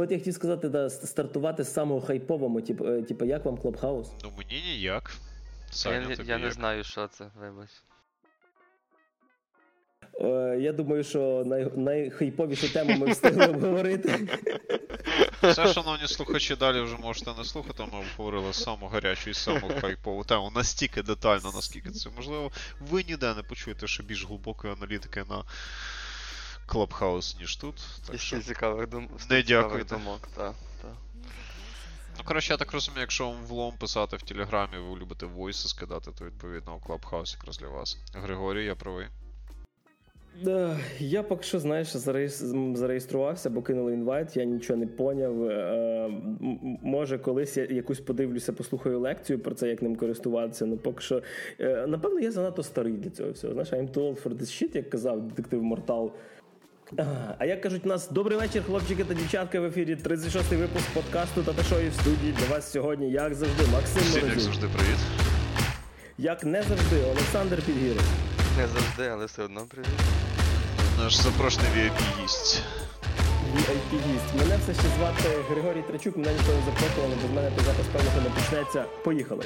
от я хотів сказати, да, стартувати з самого хайпового, типу, е, типу як вам Клабхаус? Ну мені ніяк. Саня, я, я не знаю, що це, вибач. Е, я думаю, що най, найхайповішу тему ми встигли обговорити. Все, шановні слухачі, далі вже можете не слухати. Ми обговорили саму гарячу і саму хайпову тему настільки детально, наскільки це можливо. Ви ніде не почуєте ще більш глибокої аналітики на Clubhouse, ніж тут. Так що цікавих дум... Не дякуйте. думок, так. Та. Ну, коротше, я так розумію, якщо вам влом писати в Телеграмі, ви любите войси скидати, то відповідно у Clubhouse якраз для вас. Григорій, я правий. Я поки що, знаєш, зареєструвався, бо кинули інвайт, я нічого не поняв. Е, може, колись я якусь подивлюся, послухаю лекцію про це, як ним користуватися. Ну поки що, е, напевно, я занадто старий для цього всього. Знаєш, I'm too old for this shit, як казав детектив Мортал. А як кажуть, у нас добрий вечір, хлопчики та дівчатка в ефірі. 36-й випуск подкасту та шоу в студії. Для вас сьогодні, як завжди, Максим Морозюк. Як завжди, привіт. Як не завжди, Олександр Підгіров. Не завжди, але все одно привіт. Наш запрошений VIP-гість. VIP-гість. Мене все ще звати Григорій Трачук, мене ніхто не запрошували, без мене то запис певно не почнеться. Поїхали.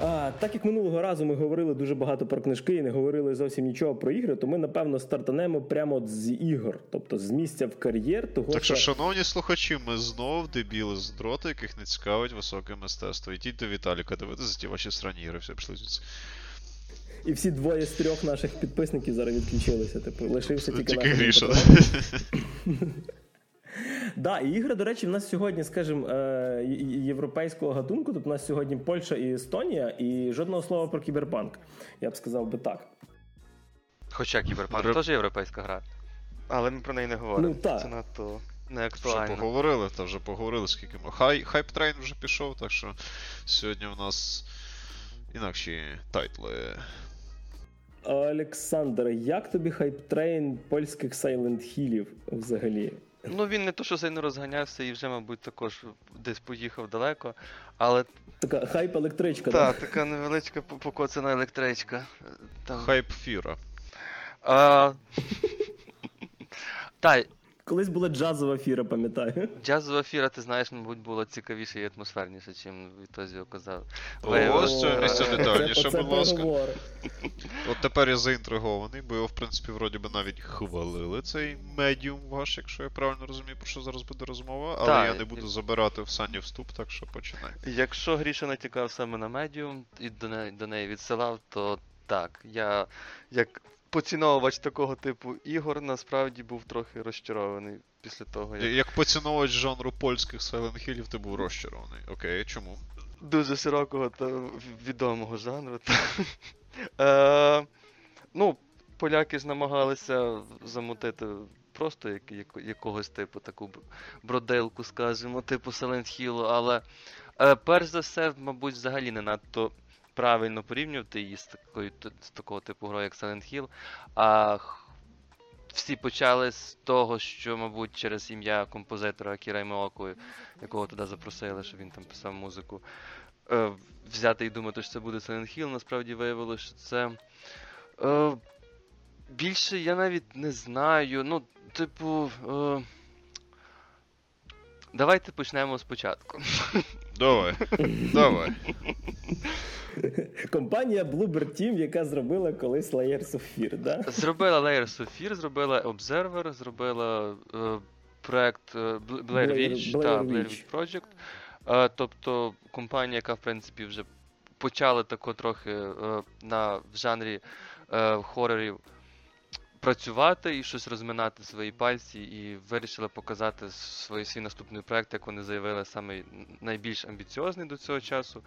А, Так як минулого разу ми говорили дуже багато про книжки і не говорили зовсім нічого про ігри, то ми напевно стартанемо прямо з ігор, тобто з місця в кар'єр. Того, так що, шановні слухачі, ми знов дебіли з дрота, яких не цікавить високе мистецтво. Ідіть до Віталіка дивитися ті ваші странні ігри, все пішли звідси. І всі двоє з трьох наших підписників зараз відключилися. Типу, лишився тільки Тільки Гріша. Да, і ігри, до речі, в нас сьогодні, скажімо, е, європейського гатунку. Тобто у нас сьогодні Польща і Естонія, і жодного слова про кіберпанк. Я б сказав би так. Хоча кіберпанк Реп... теж європейська гра. Але ми про неї не говоримо. Ну, так. Це надто не актуально. Вже поговорили, та вже поговорили, скільки ми. Хай hype train вже пішов, так що сьогодні у нас інакші тайтли. Олександр, як тобі hype train польських Silent Хілів взагалі? Ну він не то, що сильно розганявся і вже, мабуть, також десь поїхав далеко. Але. Така хайп-електричка, так? Так, така невеличка покоцана електричка. Там... Хайп фіра. А... Так, Колись була джазова фіра, пам'ятаю. Джазова фіра, ти знаєш, мабуть, була цікавіша і атмосферніша, чим відтоді оказав. Ось це місце детальніше, будь ласка. От тепер я заінтригований, бо його, в принципі, вроді би навіть хвалили цей медіум ваш, якщо я правильно розумію, про що зараз буде розмова, але так, я не буду забирати в сані вступ, так що починай. Якщо Гріша натякав саме на медіум і до неї, до неї відсилав, то так, я як поціновувач такого типу ігор насправді був трохи розчарований після того. Як Як поціновувач жанру польських Silent Hillів ти був розчарований. Окей, чому? Дуже широкого та відомого жанру. Е, Ну, поляки ж намагалися замутити просто як, як, якогось типу таку бродилку, скажімо, типу Silent Hill, але е, перш за все, мабуть, взагалі не надто правильно порівнювати її з такою з такого типу грою, як Silent Hill. А всі почали з того, що, мабуть, через ім'я композитора Кіра Меоку, якого туди запросили, щоб він там писав музику. Е, взяти і думати, що це буде Silent Hill, насправді виявилося, що це. Е, Більше я навіть не знаю. Ну, типу. Е, Давайте почнемо спочатку. Давай. Давай. Компанія Bloober Team, яка зробила колись Layers of Fear, да? Зробила Layers of Fear, зробила Observer, зробила е, проект е, Blair, Blair Witch Blair, та Blair Witch Project. Е, тобто компанія, яка в принципі вже почала тако трохи е, на в жанрі е, хорорів працювати і щось розминати свої пальці, і вирішили показати свій, свій наступний проект, як вони заявили, саме найбільш амбіціозний до цього часу.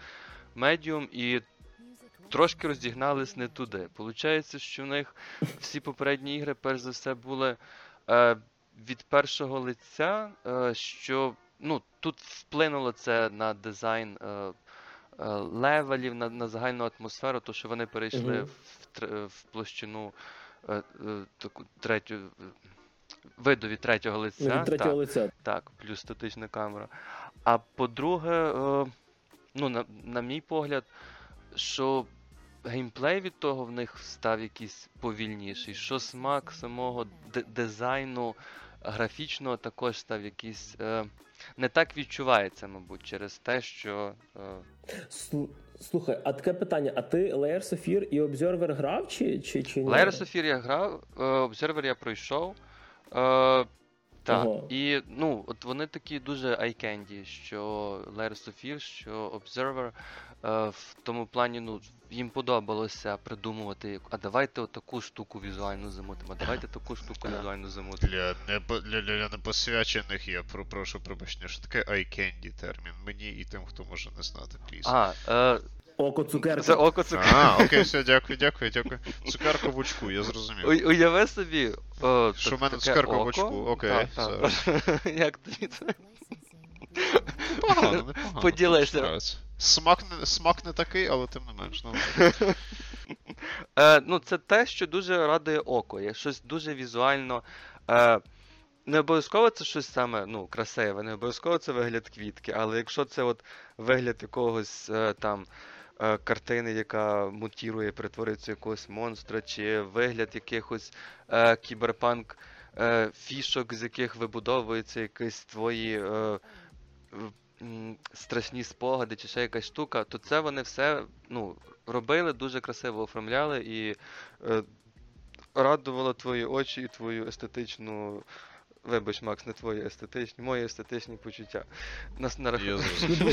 Медіум, і трошки роздігнались не туди. Получається, що в них всі попередні ігри, перш за все, були е, від першого лиця, е, що ну, тут вплинуло це на дизайн е, е левелів, на на загальну атмосферу, то що вони перейшли mm-hmm. в, в площину е, е, таку третю. Видові третього лиця. Від третього так, лиця. Так, плюс статична камера. А по-друге, ну, на, на мій погляд, що геймплей від того в них став якийсь повільніший, що смак самого дизайну графічного також став якийсь. Е, не так відчувається, мабуть, через те, що. Е... Слухай, а таке питання: а ти Layers of Fear і Observer грав чи чи, чи ні? Layers of Fear я грав, е, Observer я пройшов. Е, так, ага. і ну, от вони такі дуже eye-candy, що Layers of Fear, що Observer. Е, в тому плані, ну, їм подобалося придумувати, а давайте таку штуку візуально замутимо, а давайте таку штуку візуально замутимо. Для непо, для, для непосвячених я прошу пробачення, що таке eye candy термін. Мені і тим, хто може не знати пліс. А, е, Око цукерка. Це око цукерка. А, окей, все, дякую, дякую, дякую. Цукерка в очку, я зрозумів. У, уяви собі. О, Що в мене цукерка в очку? Окей. Так, так. Як тобі це? Непогано. Поділися. Смак не, смак не такий, але тим не менш. Ну. е, ну, Це те, що дуже радує око. Є щось дуже візуально. Е, не обов'язково це щось саме ну, красиве, не обов'язково це вигляд квітки, але якщо це от вигляд якогось е, там е, картини, яка мутірує, перетворюється якогось монстра, чи вигляд якихось е, кіберпанк е, фішок, з яких вибудовуються якісь твої е, страшні спогади чи ще якась штука, то це вони все ну, робили, дуже красиво оформляли і е, радувало твої очі і твою естетичну Вибач, Макс, не твої естетичні, мої естетичні почуття. Нас на я,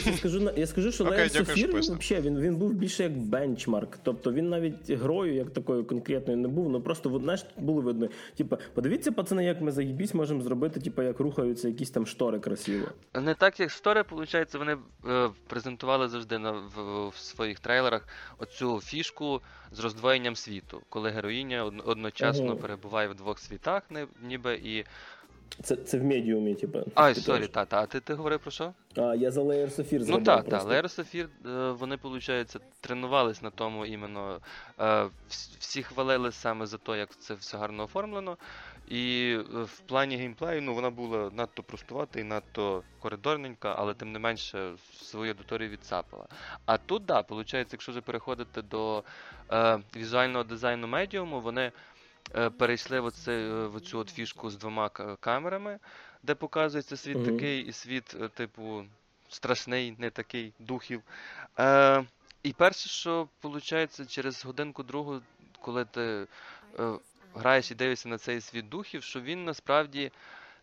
я скажу, я скажу, що Леон Софір взагалі, він, він був більше як бенчмарк. Тобто він навіть грою, як такою конкретною, не був. Ну просто знаєш, було видно. Типа, подивіться, пацани, як ми заїбісь можемо зробити, типа, як рухаються якісь там штори красиво. Не так, як штори, виходить, вони е, презентували завжди на в, в своїх трейлерах оцю фішку з роздвоєнням світу, коли героїня одночасно ага. перебуває в двох світах, ніби і. Це це в медіумі, типу. Ай, сорі, та, та. А ти ти говорив про що? А, я за Layers of Fear Ну так, так. Layer Sophir, вони, виходить, тренувались на тому іменно. Е, всі хвалили саме за те, як це все гарно оформлено. І е, в плані геймплею ну, вона була надто простувата і надто коридорненька, але тим не менше свою аудиторію відцапала. А тут, так, да, виходить, якщо вже переходити до е, візуального дизайну медіуму, вони. Е, перейшли в, оце, е, в цю от фішку з двома камерами, де показується світ mm-hmm. такий і світ, е, типу, страшний, не такий духів. Е, І перше, що виходить, через годинку-другу, коли ти е, граєш і дивишся на цей світ духів, що він насправді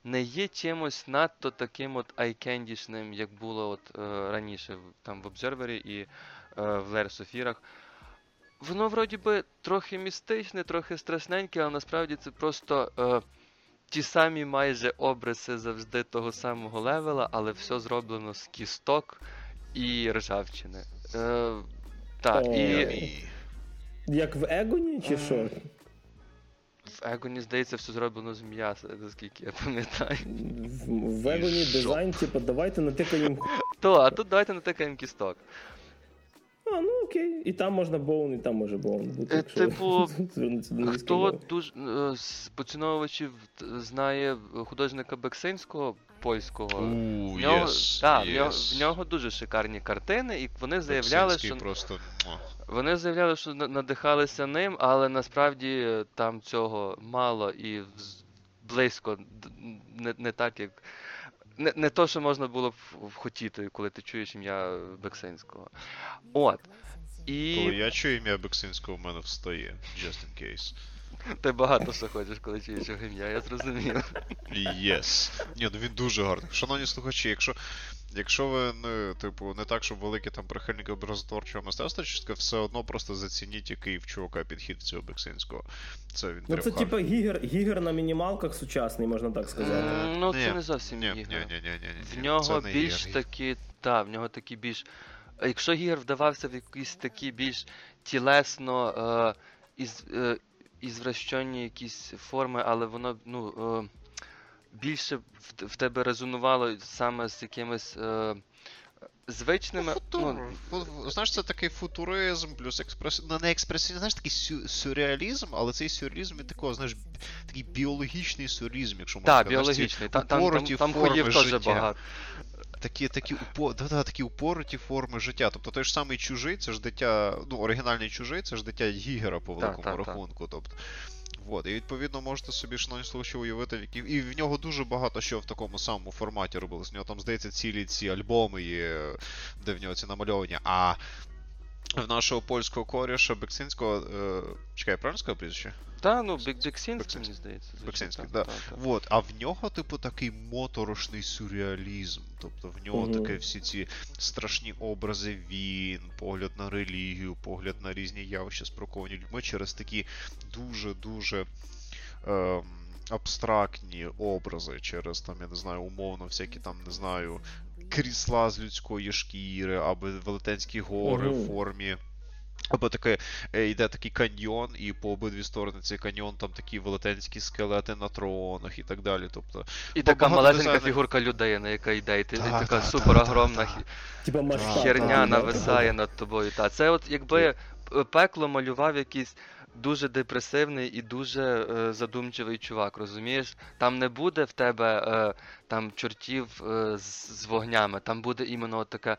не є чимось надто таким от eye candy'шним, як було от е, раніше там в Обзервері і е, в Layers of Fear'ах. Воно вроді би трохи містичне, трохи страшненьке, але насправді це просто е, ті самі майже обриси завжди того самого левела, але все зроблено з кісток і ржавчини. Е, так, і... Як в Егоні, чи що? В Егоні, здається, все зроблено з м'яса, наскільки я пам'ятаю. В Егоні дизайн, типу, давайте натикаємо. То, а тут давайте натикаємо кісток. Окей. І там можна боун, і там може боун бути. Е, типу, хто дуже е, з поціновувачів знає художника Бексинського польського. в нього, yes, та, yes. В, нього, в нього дуже шикарні картини, і вони заявляли, що просто... вони заявляли, що надихалися ним, але насправді там цього мало і близько не, не так, як не не то, що можна було б хотіти, коли ти чуєш ім'я Бексинського. От. І... Коли я чую ім'я Бексинського, в мене встає, just in case. Ти багато що хочеш, коли чуєш його ім'я, я зрозумів. Yes. Ні, ну він дуже гарний. Шановні слухачі, якщо якщо ви не, типу, не так, щоб великі там прихильники образотворчого мистецтва, чи все одно просто зацініть, який в чувака підхід цього Бексинського. Це він Ну це типа гігер, гігер на мінімалках сучасний, можна так сказати. Mm, ну це не зовсім ні, гігер. Ні, ні, ні, ні, В нього більш такі, так, в нього такі більш. Якщо гігер вдавався в якісь такі більш тілесно е, із, е, ізвращені якісь форми, але воно ну, е, більше в, в тебе резонувало саме з якимись. Е, Звичними. Футур. Ну... Знаєш, це такий футуризм, плюс експрес... Ну, не експресивний, знаєш, такий сю... сюрреалізм, але цей сюрреалізм він такого, знаєш, такий біологічний сюрреалізм, якщо можна сказати. Так, біологічний. Там, там, там, там ходів теж багато. Такі такі, упо, да, да, такі упориті форми життя. Тобто той ж самий чужий, це ж дитя, ну, оригінальний чужий, це ж дитя Гігера по великому та, та, рахунку. Тобто, От, І відповідно можете собі, шановні слухачі, уявити, які. І в нього дуже багато що в такому самому форматі робилось. В нього там, здається, цілі ці альбоми є, де в нього ці намальовані. А в нашого польського коріша Бексинського. Е... Чекай, правильно сказав прізвище? Та, ну, Бексинський, мені здається. Бексинський, да. Вот. А в нього, типу, такий моторошний сюрреалізм. Тобто в нього mm-hmm. таке всі ці страшні образи він, погляд на релігію, погляд на різні явища, спроковані людьми через такі дуже-дуже. Ем абстрактні образи через там, я не знаю, умовно, всякі там, не знаю, крісла з людської шкіри, або велетенські гори uh-huh. в формі. Або таке е, йде такий каньйон, і по обидві сторони цей каньйон, там такі велетенські скелети на тронах і так далі. Тобто, І така малесенька дизайнер... фігурка людини, яка йде, і ти та, така та, суперогромна та, херня нависає над тобою. Та. Це от якби пекло малював якийсь дуже депресивний і дуже е, задумчивий чувак, розумієш? Там не буде в тебе е, там чортів е, з, з вогнями, там буде іменно така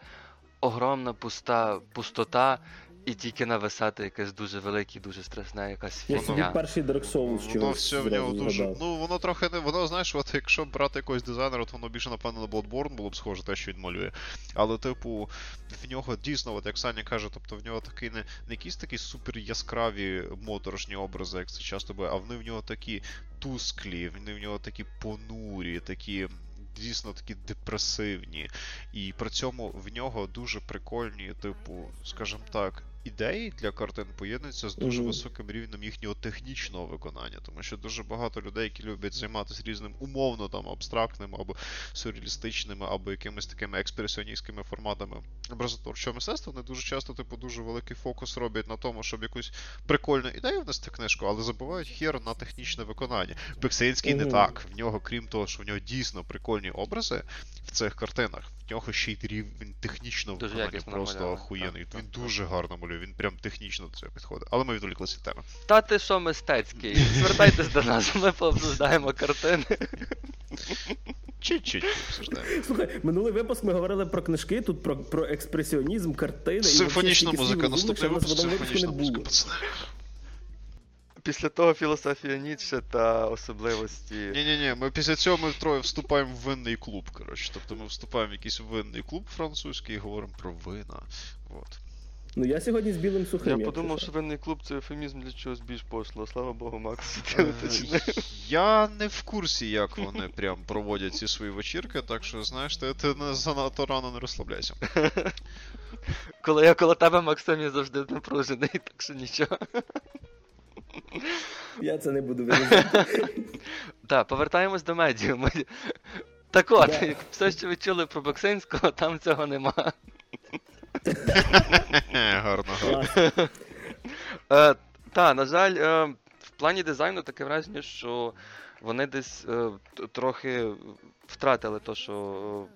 огромна пуста пустота, і тільки нависати якесь дуже велике, дуже страшне, якась фігня. Я собі перший Dark Souls Воно все в нього дуже. Ну воно трохи не. Воно, знаєш, от якщо брати якогось дизайнера, то воно більше, напевно, на Bloodborne було б схоже, те, що він малює. Але, типу, в нього дійсно, от як Саня каже, тобто в нього такий не, не якісь такі супер яскраві моторошні образи, як це часто буває, а вони в нього такі тусклі, вони в нього такі понурі, такі. Дійсно такі депресивні, і при цьому в нього дуже прикольні, типу, скажімо так, ідеї для картин поєднуються з дуже mm-hmm. високим рівнем їхнього технічного виконання, тому що дуже багато людей, які люблять займатися різним умовно там абстрактними або сюрреалістичними, або якимись такими експресіоністськими форматами образотворчого мистецтва, вони дуже часто, типу, дуже великий фокус роблять на тому, щоб якусь прикольну ідею внести в книжку, але забувають хер на технічне виконання. Бексинський mm-hmm. не так. В нього, крім того, що в нього дійсно прикольні образи в цих картинах, в нього ще й рівень технічно виконання просто охуєнний. Він дуже гарно малює він прям технічно до цього підходить. Але ми відволіклися від теми. Та ти що мистецький? Звертайтесь до нас, ми пообсуждаємо картини. Чуть-чуть обсуждаємо. Слухай, минулий випуск ми говорили про книжки, тут про про експресіонізм, картини. Симфонічна музика, наступний випуск симфонічна музика, пацани. Після того філософія Ніцше та особливості. Ні-ні-ні, ми після цього ми троє вступаємо в винний клуб. коротше. Тобто ми вступаємо в якийсь винний клуб французький і говоримо про вина. Вот. Ну я сьогодні з білим сухим. Я подумав, що винний клуб це ефемізм для чогось більш пошло. Слава Богу, Макс, ти уточнив. Я не в курсі, як вони прям проводять ці свої вечірки, так що, знаєш, ти, ти не занадто рано не розслабляйся. Коли я коло тебе, Максим, я завжди напружений, так що нічого. Я це не буду вирізати. Так, повертаємось до медіуму. Так от, все, що ви чули про Боксинського, там цього нема. Гарно, гарно. Е, та, на жаль, е, в плані дизайну таке враження, що вони десь е, трохи втратили то, що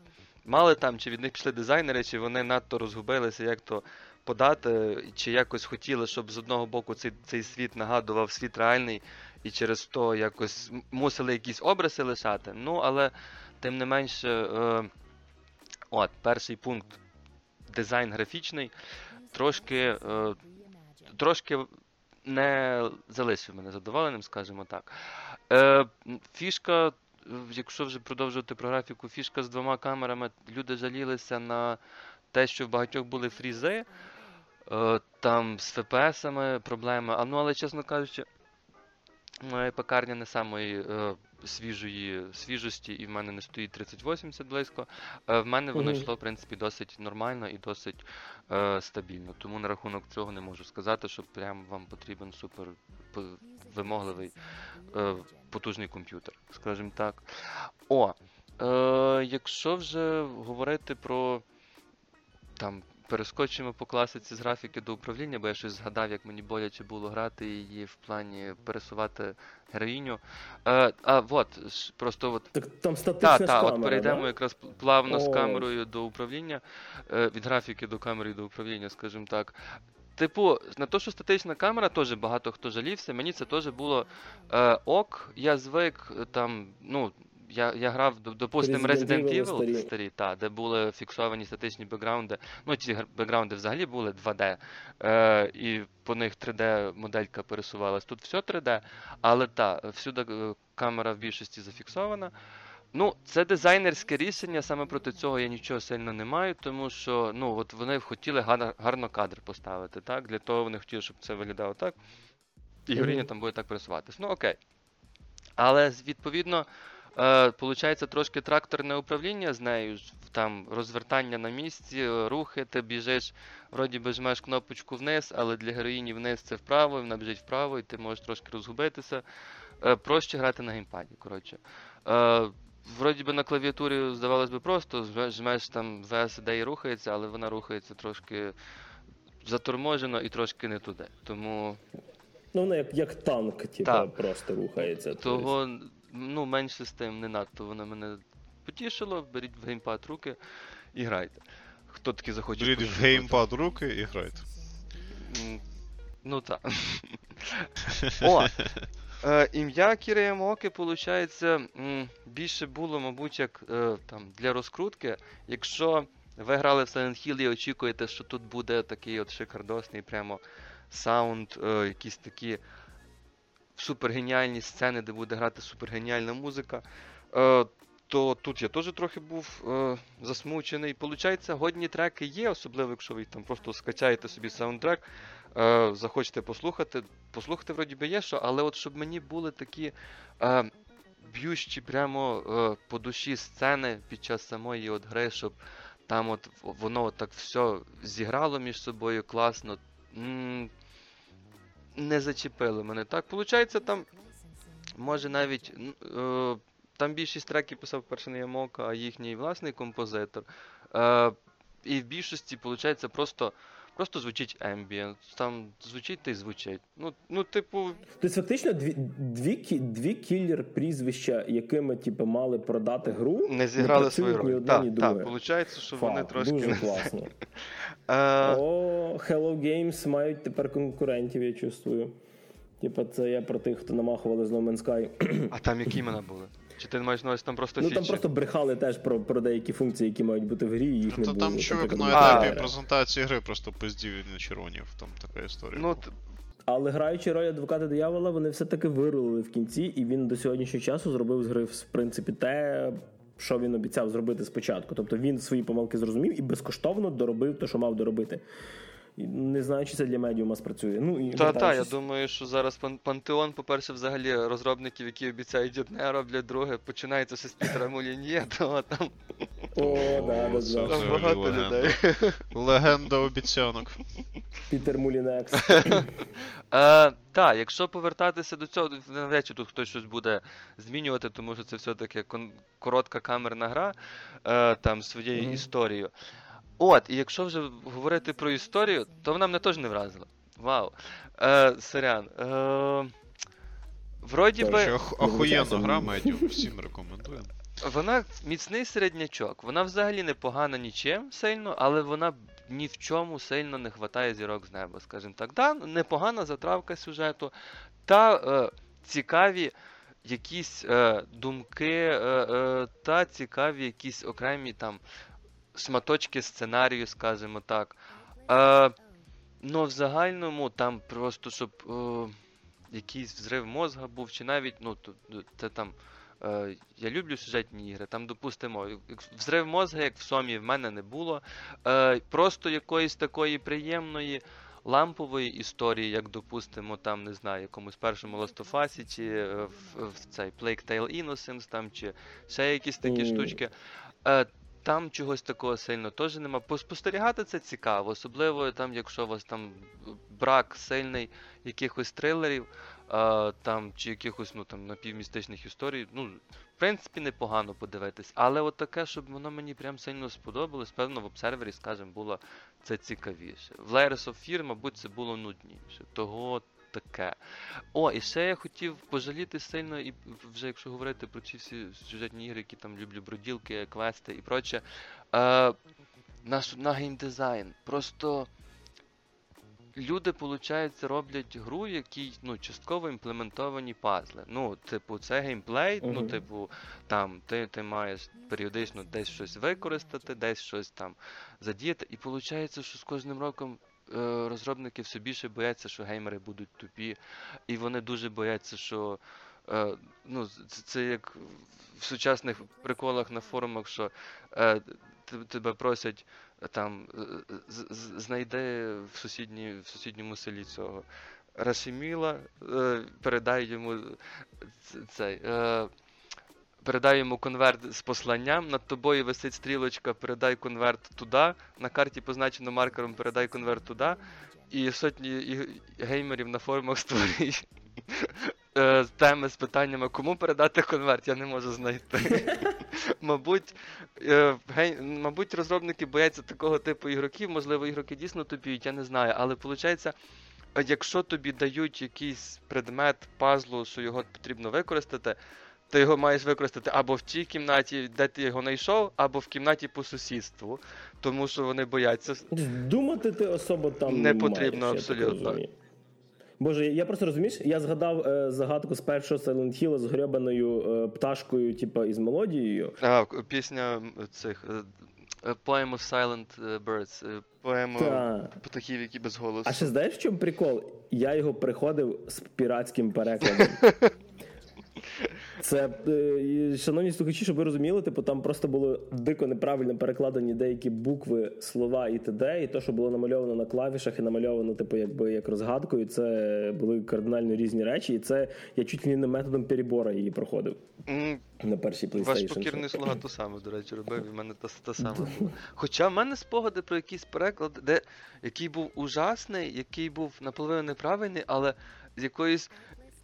мали там, чи від них пішли дизайнери, чи вони надто розгубилися, як то подати, чи якось хотіли, щоб з одного боку цей цей світ нагадував світ реальний, і через то якось мусили якісь образи лишати. Ну, але тим не менше, от, перший пункт дизайн графічний, трошки е, трошки не залишив мене задоволеним, скажімо так. Е, Фішка, якщо вже продовжувати про графіку, фішка з двома камерами, люди жалілися на те, що в багатьох були фрізи, е, там з ФПСами проблеми. А ну, але, чесно кажучи, пекарня не самої е, свіжої свіжості, і в мене не стоїть 3080 близько. Е, в мене воно йшло, в принципі, досить нормально і досить е, стабільно. Тому на рахунок цього не можу сказати, що прям вам потрібен супер вимогливий е, потужний комп'ютер, скажімо так. О, е, якщо вже говорити про там перескочимо по класиці з графіки до управління, бо я щось згадав, як мені боляче було грати її в плані пересувати героїню. Е, а от, просто от. Так там статична та, та, от перейдемо да? якраз плавно О. з камерою до управління, е, від графіки до камери до управління, скажімо так. Типу, на те, що статична камера, теж багато хто жалівся. Мені це теж було е, ок. Я звик там, ну, я я грав, допустимо, Resident Evil старі, старі та, де були фіксовані статичні бекграунди. Ну, ці бекграунди взагалі були 2D, е, і по них 3D-моделька пересувалась. Тут все 3D, але так, всюди е, камера в більшості зафіксована. Ну, це дизайнерське рішення, саме проти цього я нічого сильно не маю, тому що ну, от вони хотіли гарно, гарно кадр поставити. так? Для того вони хотіли, щоб це виглядало так. І героїня там буде так пересуватись. Ну окей. Але відповідно, е, получається трошки тракторне управління з нею, там розвертання на місці, рухи, ти біжиш, вроді би жмеш кнопочку вниз, але для героїні вниз це вправо, вона біжить вправо, і ти можеш трошки розгубитися. Е, проще грати на геймпаді. коротше. Е, Вроді би на клавіатурі, здавалось би, просто жмеш там VSD і рухається, але вона рухається трошки заторможено і трошки не туди. Тому. Ну, вона як як танк, типу, просто рухається. Того, ну, менше з тим, не надто воно мене потішило, беріть в геймпад руки і грайте. Хто таки захоче. Беріть в геймпад руки і грайте. Ну так. О! Е, Ім'я Кіри Ямоки, виходить, більше було, мабуть, як е, там, для розкрутки. Якщо ви грали в Silent Hill і очікуєте, що тут буде такий от шикардосний прямо саунд, е, якісь такі супергеніальні сцени, де буде грати супергеніальна музика, е, то тут я теж трохи був е, засмучений. Получається, годні треки є, особливо, якщо ви там просто скачаєте собі саундтрек е, захочете послухати, послухати, вроді би є що, але от щоб мені були такі е, б'ющі прямо е, по душі сцени під час самої от гри, щоб там от воно так все зіграло між собою класно. М- не зачепили мене. Так, Получається, там може навіть. Е, там більшість треків писав перший Ямока, а їхній власний композитор. Е, І в більшості, виходить, просто Просто звучить ambient, там звучить та й звучить. Ну, ну типу. Тобто фактично дві дві, дві кіллер прізвища, якими типу, мали продати гру, не зіграли не свою роль. Так, так, виходить, що Фа, вони трошки. Дуже класно. О, Hello Games мають тепер конкурентів, я чувствую. Типа, це я про тих, хто намахували з No Man's Sky. А там які імена були? Чи ти маєш на там просто Ну фічі? там просто брехали теж про про деякі функції, які мають бути в грі, і їх ну, не було. Там чувак на етапі презентації гри просто пиздів і не червонів, там така історія. Ну, т... Але граючи роль адвоката диявола, вони все-таки вирулили в кінці, і він до сьогоднішнього часу зробив з гри, в принципі, те, що він обіцяв зробити спочатку. Тобто він свої помилки зрозумів і безкоштовно доробив те, що мав доробити. Не знаю, чи це для медіума спрацює. Ну, і Та, та, я думаю, що зараз пантеон, по-перше, взагалі розробників, які обіцяють одне, роблять друге, починається ще з Пітера Мулін'є, то там. О, да, да, да. Багато людей. Легенда обіцянок. Пітер Мулінекс. Так, якщо повертатися до цього, навряд чи тут хтось щось буде змінювати, тому що це все-таки коротка камерна гра е, там своєю історією. От, і якщо вже говорити про історію, то вона мене теж не вразила. Вау. Е, Сорян. Е, Вроді би. Охуєнна гра, медіум, всім рекомендую. Вона міцний середнячок. Вона взагалі не погана нічим сильно, але вона ні в чому сильно не хватає зірок з неба, скажімо так. Да, непогана затравка сюжету, та е, цікаві якісь е, думки, е, е, та цікаві якісь окремі там шматочки сценарію, скажімо так. Е, Ну, в загальному там просто щоб е, якийсь взрив мозга був, чи навіть, ну, то, це там. Е, я люблю сюжетні ігри. Там, допустимо, взрив мозга, як в Сомі, в мене не було. Е, Просто якоїсь такої приємної лампової історії, як, допустимо, там, не знаю, якомусь першому Last of Us, чи е, в, в цей Plague Tale Innocence, там, чи ще якісь такі mm. штучки. Е, там чогось такого сильно теж нема. Спостерігати це цікаво, особливо там, якщо у вас там брак сильний якихось трилерів, а, там, чи якихось ну, там, напівмістичних історій. Ну, в принципі, непогано подивитись. Але от таке, щоб воно мені прям сильно сподобалось, певно, в обсервері, скажімо, було це цікавіше. В Layers of Fear, мабуть, це було нудніше. Того таке. О, і ще я хотів пожаліти сильно, і вже якщо говорити про ці всі сюжетні ігри, які там люблю бродилки, квести і проче. Е, наш на геймдизайн. Просто люди, виходить, роблять гру, якій ну, частково імплементовані пазли. Ну, типу, це геймплей, uh-huh. ну, типу, там ти ти маєш періодично десь щось використати, десь щось там задіяти. І виходить, що з кожним роком. Е, розробники все більше бояться, що геймери будуть тупі, і вони дуже бояться, що е, ну, це, як в сучасних приколах на форумах, що е, тебе просять там знайди в сусідні, в сусідньому селі цього Рашеміла, передай йому цей. Передай йому конверт з посланням, над тобою висить стрілочка, передай конверт туди. На карті позначено маркером передай конверт туди. І сотні геймерів на форумах створюють е, теми з питаннями, кому передати конверт, я не можу знайти. Мабуть, е, гей, мабуть, розробники бояться такого типу ігроків, можливо, ігроки дійсно тупіють, я не знаю. Але виходить, якщо тобі дають якийсь предмет пазлу, що його потрібно використати, ти його маєш використати або в тій кімнаті, де ти його знайшов, або в кімнаті по сусідству, тому що вони бояться. Думати ти особо там не потрібно маєш, абсолютно. Боже, я просто розумієш, я згадав е, загадку з першого Silent Hill з гребаною е, пташкою, типу, із мелодією. А, пісня цих. Е, е, Poem of Silent е, Birds. Поема птахів, які без голосу. А ще знаєш, в чому прикол? Я його приходив з піратським перекладом. Це, е, шановні слухачі, щоб ви розуміли, типу там просто було дико неправильно перекладені деякі букви, слова і т.д. І то, що було намальовано на клавішах і намальовано, типу, якби як розгадкою, це були кардинально різні речі. І це я чуть не методом перебора її проходив. Mm. На першій PlayStation. Ваш покірний слуга то саме, до речі, робив, і в мене те саме було. Хоча в мене спогади про якийсь переклад, де який був ужасний, який був наполовину неправильний, але з якоюсь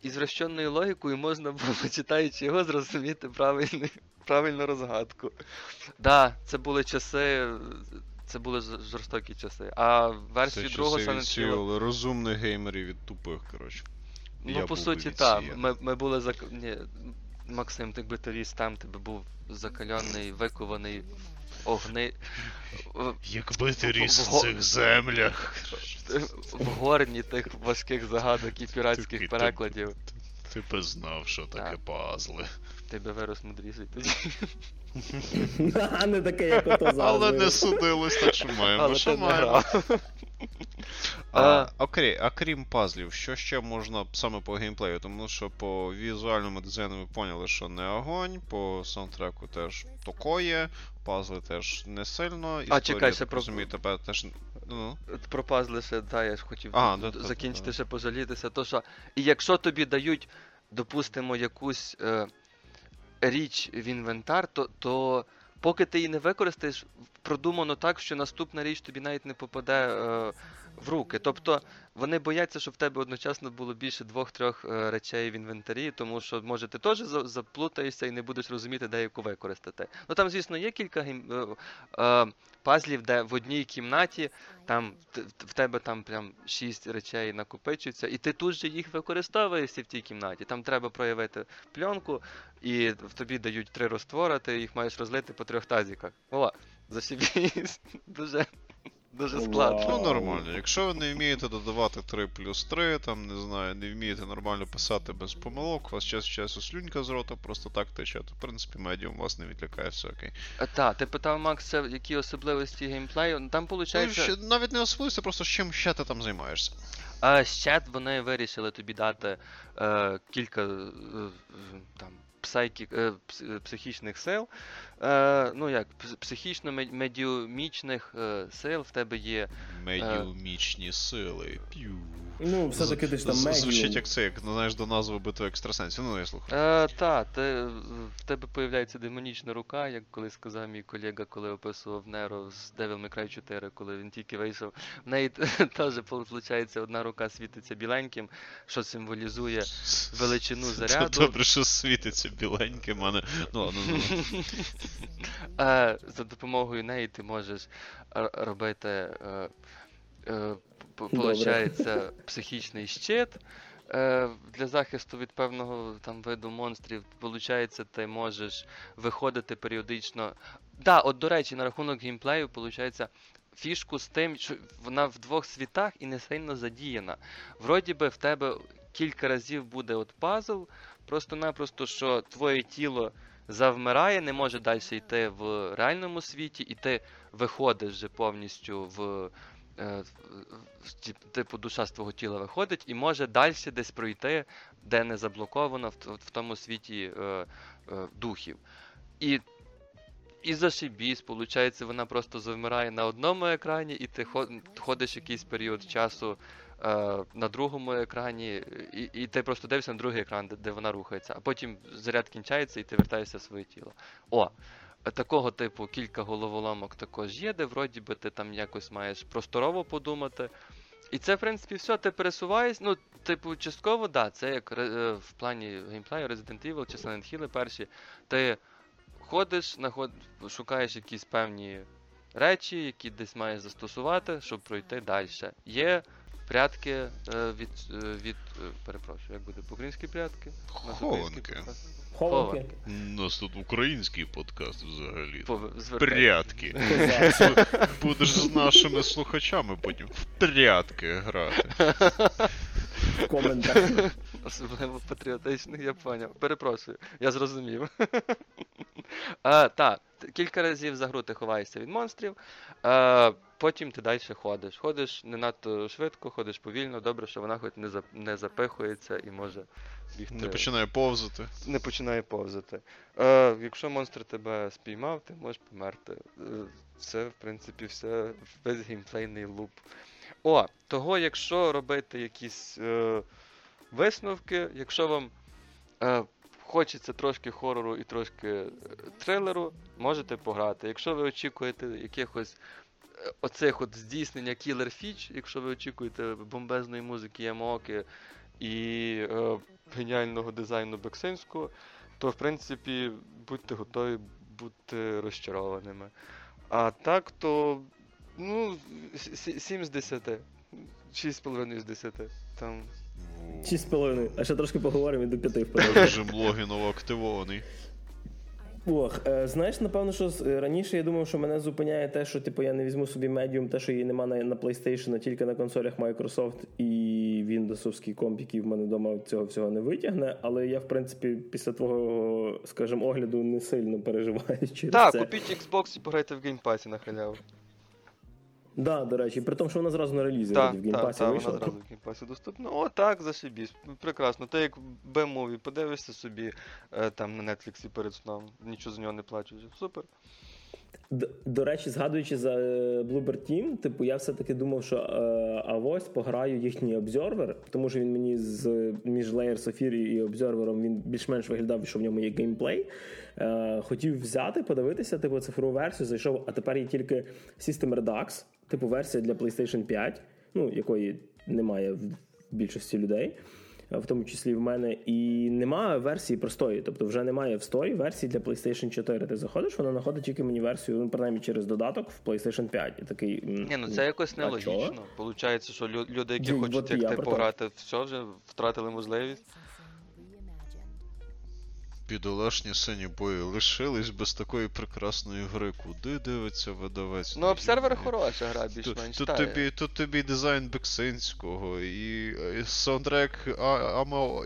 із логікою можна було, читаючи його, зрозуміти правильну, правильну розгадку. Так, да, це були часи. Це були жорстокі часи. А версію другого Silent розумних геймерів від тупих, коротше. Ну, Я по суті, так. Ми ми були зак... Ні, Максим, ти би тобі там ти би був закалений, викований огни. Якби ти ріс в цих землях. В горні тих важких загадок і піратських перекладів. Ти би знав, що таке пазли. Ти би вирос мудріший тоді. А не таке, як ото зараз. Але не судилось, так що маємо, що маємо. А, окрім, а крім пазлів, що ще можна саме по геймплею? Тому що по візуальному дизайну ми поняли, що не огонь, по саундтреку теж такое, пазли теж не сильно. Історія, а чекай, ще про... тебе теж. Ну. Про пазли ще, да, я ж хотів а, да, закінчити, да. ще пожалітися. То що, і якщо тобі дають, допустимо, якусь е, річ в інвентар, то, то поки ти її не використаєш, продумано так, що наступна річ тобі навіть не попаде. Е, в руки. Тобто вони бояться, щоб в тебе одночасно було більше двох-трьох е, речей в інвентарі, тому що може ти теж заплутаєшся і не будеш розуміти, де яку використати. Ну там, звісно, є кілька е, е, пазлів, де в одній кімнаті там в тебе там прям шість речей накопичується, і ти тут же їх використовуєшся в тій кімнаті. Там треба проявити пленку, і в тобі дають три розтвора, ти їх маєш розлити по трьох тазіках. О, зашибісь. Дуже Дуже складно. Ну нормально. Якщо ви не вмієте додавати 3 плюс 3, там не знаю, не вмієте нормально писати без помилок, у вас час часу слюнька з рота просто так тече, то в принципі медіум вас не відлякає, все окей. Так, ти питав Макс, які особливості геймплею? Ну, там виходить. Ну, навіть не особливості, просто з чим ще ти там займаєшся. А ще вони вирішили тобі дати е, кілька е, там псайкі, е, психічних сил. Е, ну як, психічно-медіумічних е, сил в тебе є. Медіумічні сили. П'ю. Ну, все-таки ти ж там медіум. Звучить як це, як знаєш до назви битви екстрасенсів. Ну, я слухаю. Е, Так, в тебе появляється демонічна рука, як колись сказав мій колега, коли описував Неро з Devil May Cry 4, коли він тільки вийшов. В неї теж, виходить, одна рука світиться біленьким, що символізує величину заряду. Добре, що світиться біленьким, а не. Ну, ладно, ну. Е, За допомогою неї ти можеш робити. Е, е, Получається психічний щит е, для захисту від певного там виду монстрів. Получається, ти можеш виходити періодично. Да, от до речі, на рахунок геймплею, получається, фішку з тим, що вона в двох світах і не сильно задіяна. Вроді би в тебе кілька разів буде от пазл, просто-напросто, що твоє тіло завмирає, не може далі йти в реальному світі, і ти виходиш вже повністю в. Е, типу душа з твого тіла виходить і може далі десь пройти, де не заблоковано в, в тому світі е, е, духів. І і зашибісь, виходить, вона просто завмирає на одному екрані, і ти ходиш якийсь період часу на другому екрані, і і ти просто дивишся на другий екран, де, де вона рухається, а потім заряд кінчається і ти вертаєшся в своє тіло. О! Такого типу кілька головоломок також є, де вроді би ти там якось маєш просторово подумати. І це, в принципі, все, ти пересуваєш. Ну, типу, частково, да, це як е, в плані геймплею Resident Evil чи Silent Hill перші. Ти ходиш, наход... шукаєш якісь певні речі, які десь маєш застосувати, щоб пройти далі. Є прятки е, від. Е, від е, перепрошую, як буде по-українськи прятки? Хованки. Хованки. У нас тут український подкаст взагалі. Прятки. Будеш з нашими слухачами потім в прятки грати. В коментах. Особливо патріотичних, я поняв. Перепрошую, я зрозумів. а, Так, кілька разів за гру ти ховаєшся від монстрів, а, потім ти далі ходиш. Ходиш не надто швидко, ходиш повільно, добре, що вона хоч не не запихується і може бігти. Не починає повзати. Не починає повзати. А, Якщо монстр тебе спіймав, ти можеш померти. Е, це, в принципі, все весь геймплейний луп. О, того, якщо робити якісь е, висновки, якщо вам е, хочеться трошки хорору і трошки е, трилеру, можете пограти. Якщо ви очікуєте якихось е, оцих от здійснення кілер фіч, якщо ви очікуєте бомбезної музики Ямооки і е, геніального дизайну Бексинського, то в принципі будьте готові бути розчарованими. А так, то ну, 7 з 10. 6,5 з 10. Там 6,5. А ще трошки поговоримо і до 5 впаде. Режим логіново активований. Ох, е, знаєш, напевно, що е, раніше я думав, що мене зупиняє те, що типу, я не візьму собі медіум, те, що її нема на, на PlayStation, а тільки на консолях Microsoft і Windows комп, який в мене вдома цього всього не витягне. Але я, в принципі, після твого, скажімо, огляду не сильно переживаю через так, це. Так, купіть Xbox і пограйте в геймпасі на халяву. Да, до речі, при тому, що вона зразу на релізі так, в геймпасі так, вийшла. вона зразу в геймпасі доступна. О, так, зашибісь. Прекрасно. Ти як B-movie подивишся собі е, там на Netflix перед сном, нічого за нього не платиш. Супер. До, до речі, згадуючи за е, Bloober Team, типу, я все-таки думав, що е, а ось пограю їхній обзорвер, тому що він мені з між Layers of Fear і обзорвером він більш-менш виглядав, що в ньому є геймплей. Е, Хотів взяти, подивитися, типу, цифрову версію, зайшов, а тепер є тільки System Redux типу версія для PlayStation 5, ну якої немає в більшості людей, в тому числі в мене, і немає версії простої. Тобто вже немає в сторі версії для PlayStation 4. Ти заходиш, вона знаходить тільки мені версію, ну, принаймні через додаток в PlayStation 5. І такий, Ні, ну це якось нелогічно. Получається, що люди, які Ді, хочуть як ти пограти, все вже втратили можливість. Бідолашні соньобої лишились без такої прекрасної гри. Куди дивиться видавець? Ну, обсервер хороша гра, більш-менш. Тут, тобі тут тобі дизайн Бексинського, і, і саундтрек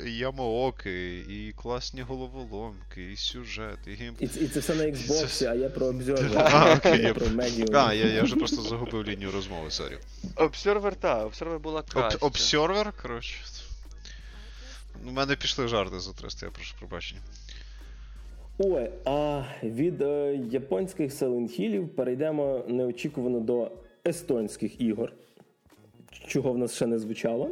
Ямаоки, і класні головоломки, і сюжет, і гейм. І, і це все на Xbox, а я про обзорвер. А, окей, я про Medium. А, я, я вже просто загубив лінію розмови, сорі. Обсервер, так, обсервер була краще. Обсервер, коротше. У мене пішли жарти за 300, я прошу пробачення. Ой, а від е, японських селенхілів перейдемо неочікувано до естонських ігор, чого в нас ще не звучало.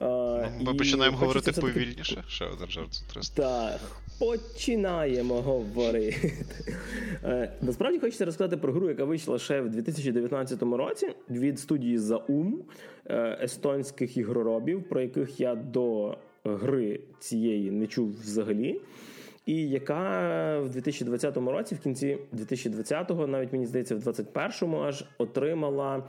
Ну, Ми і починаємо говорити повільніше. Таки... Ще один жарт за 300. Так, починаємо говорити. Е, насправді хочеться розказати про гру, яка вийшла ще в 2019 році від студії Zaum, е, естонських ігроробів, про яких я до гри цієї не чув взагалі і яка в 2020 році, в кінці 2020-го, навіть мені здається, в 2021-му аж отримала е,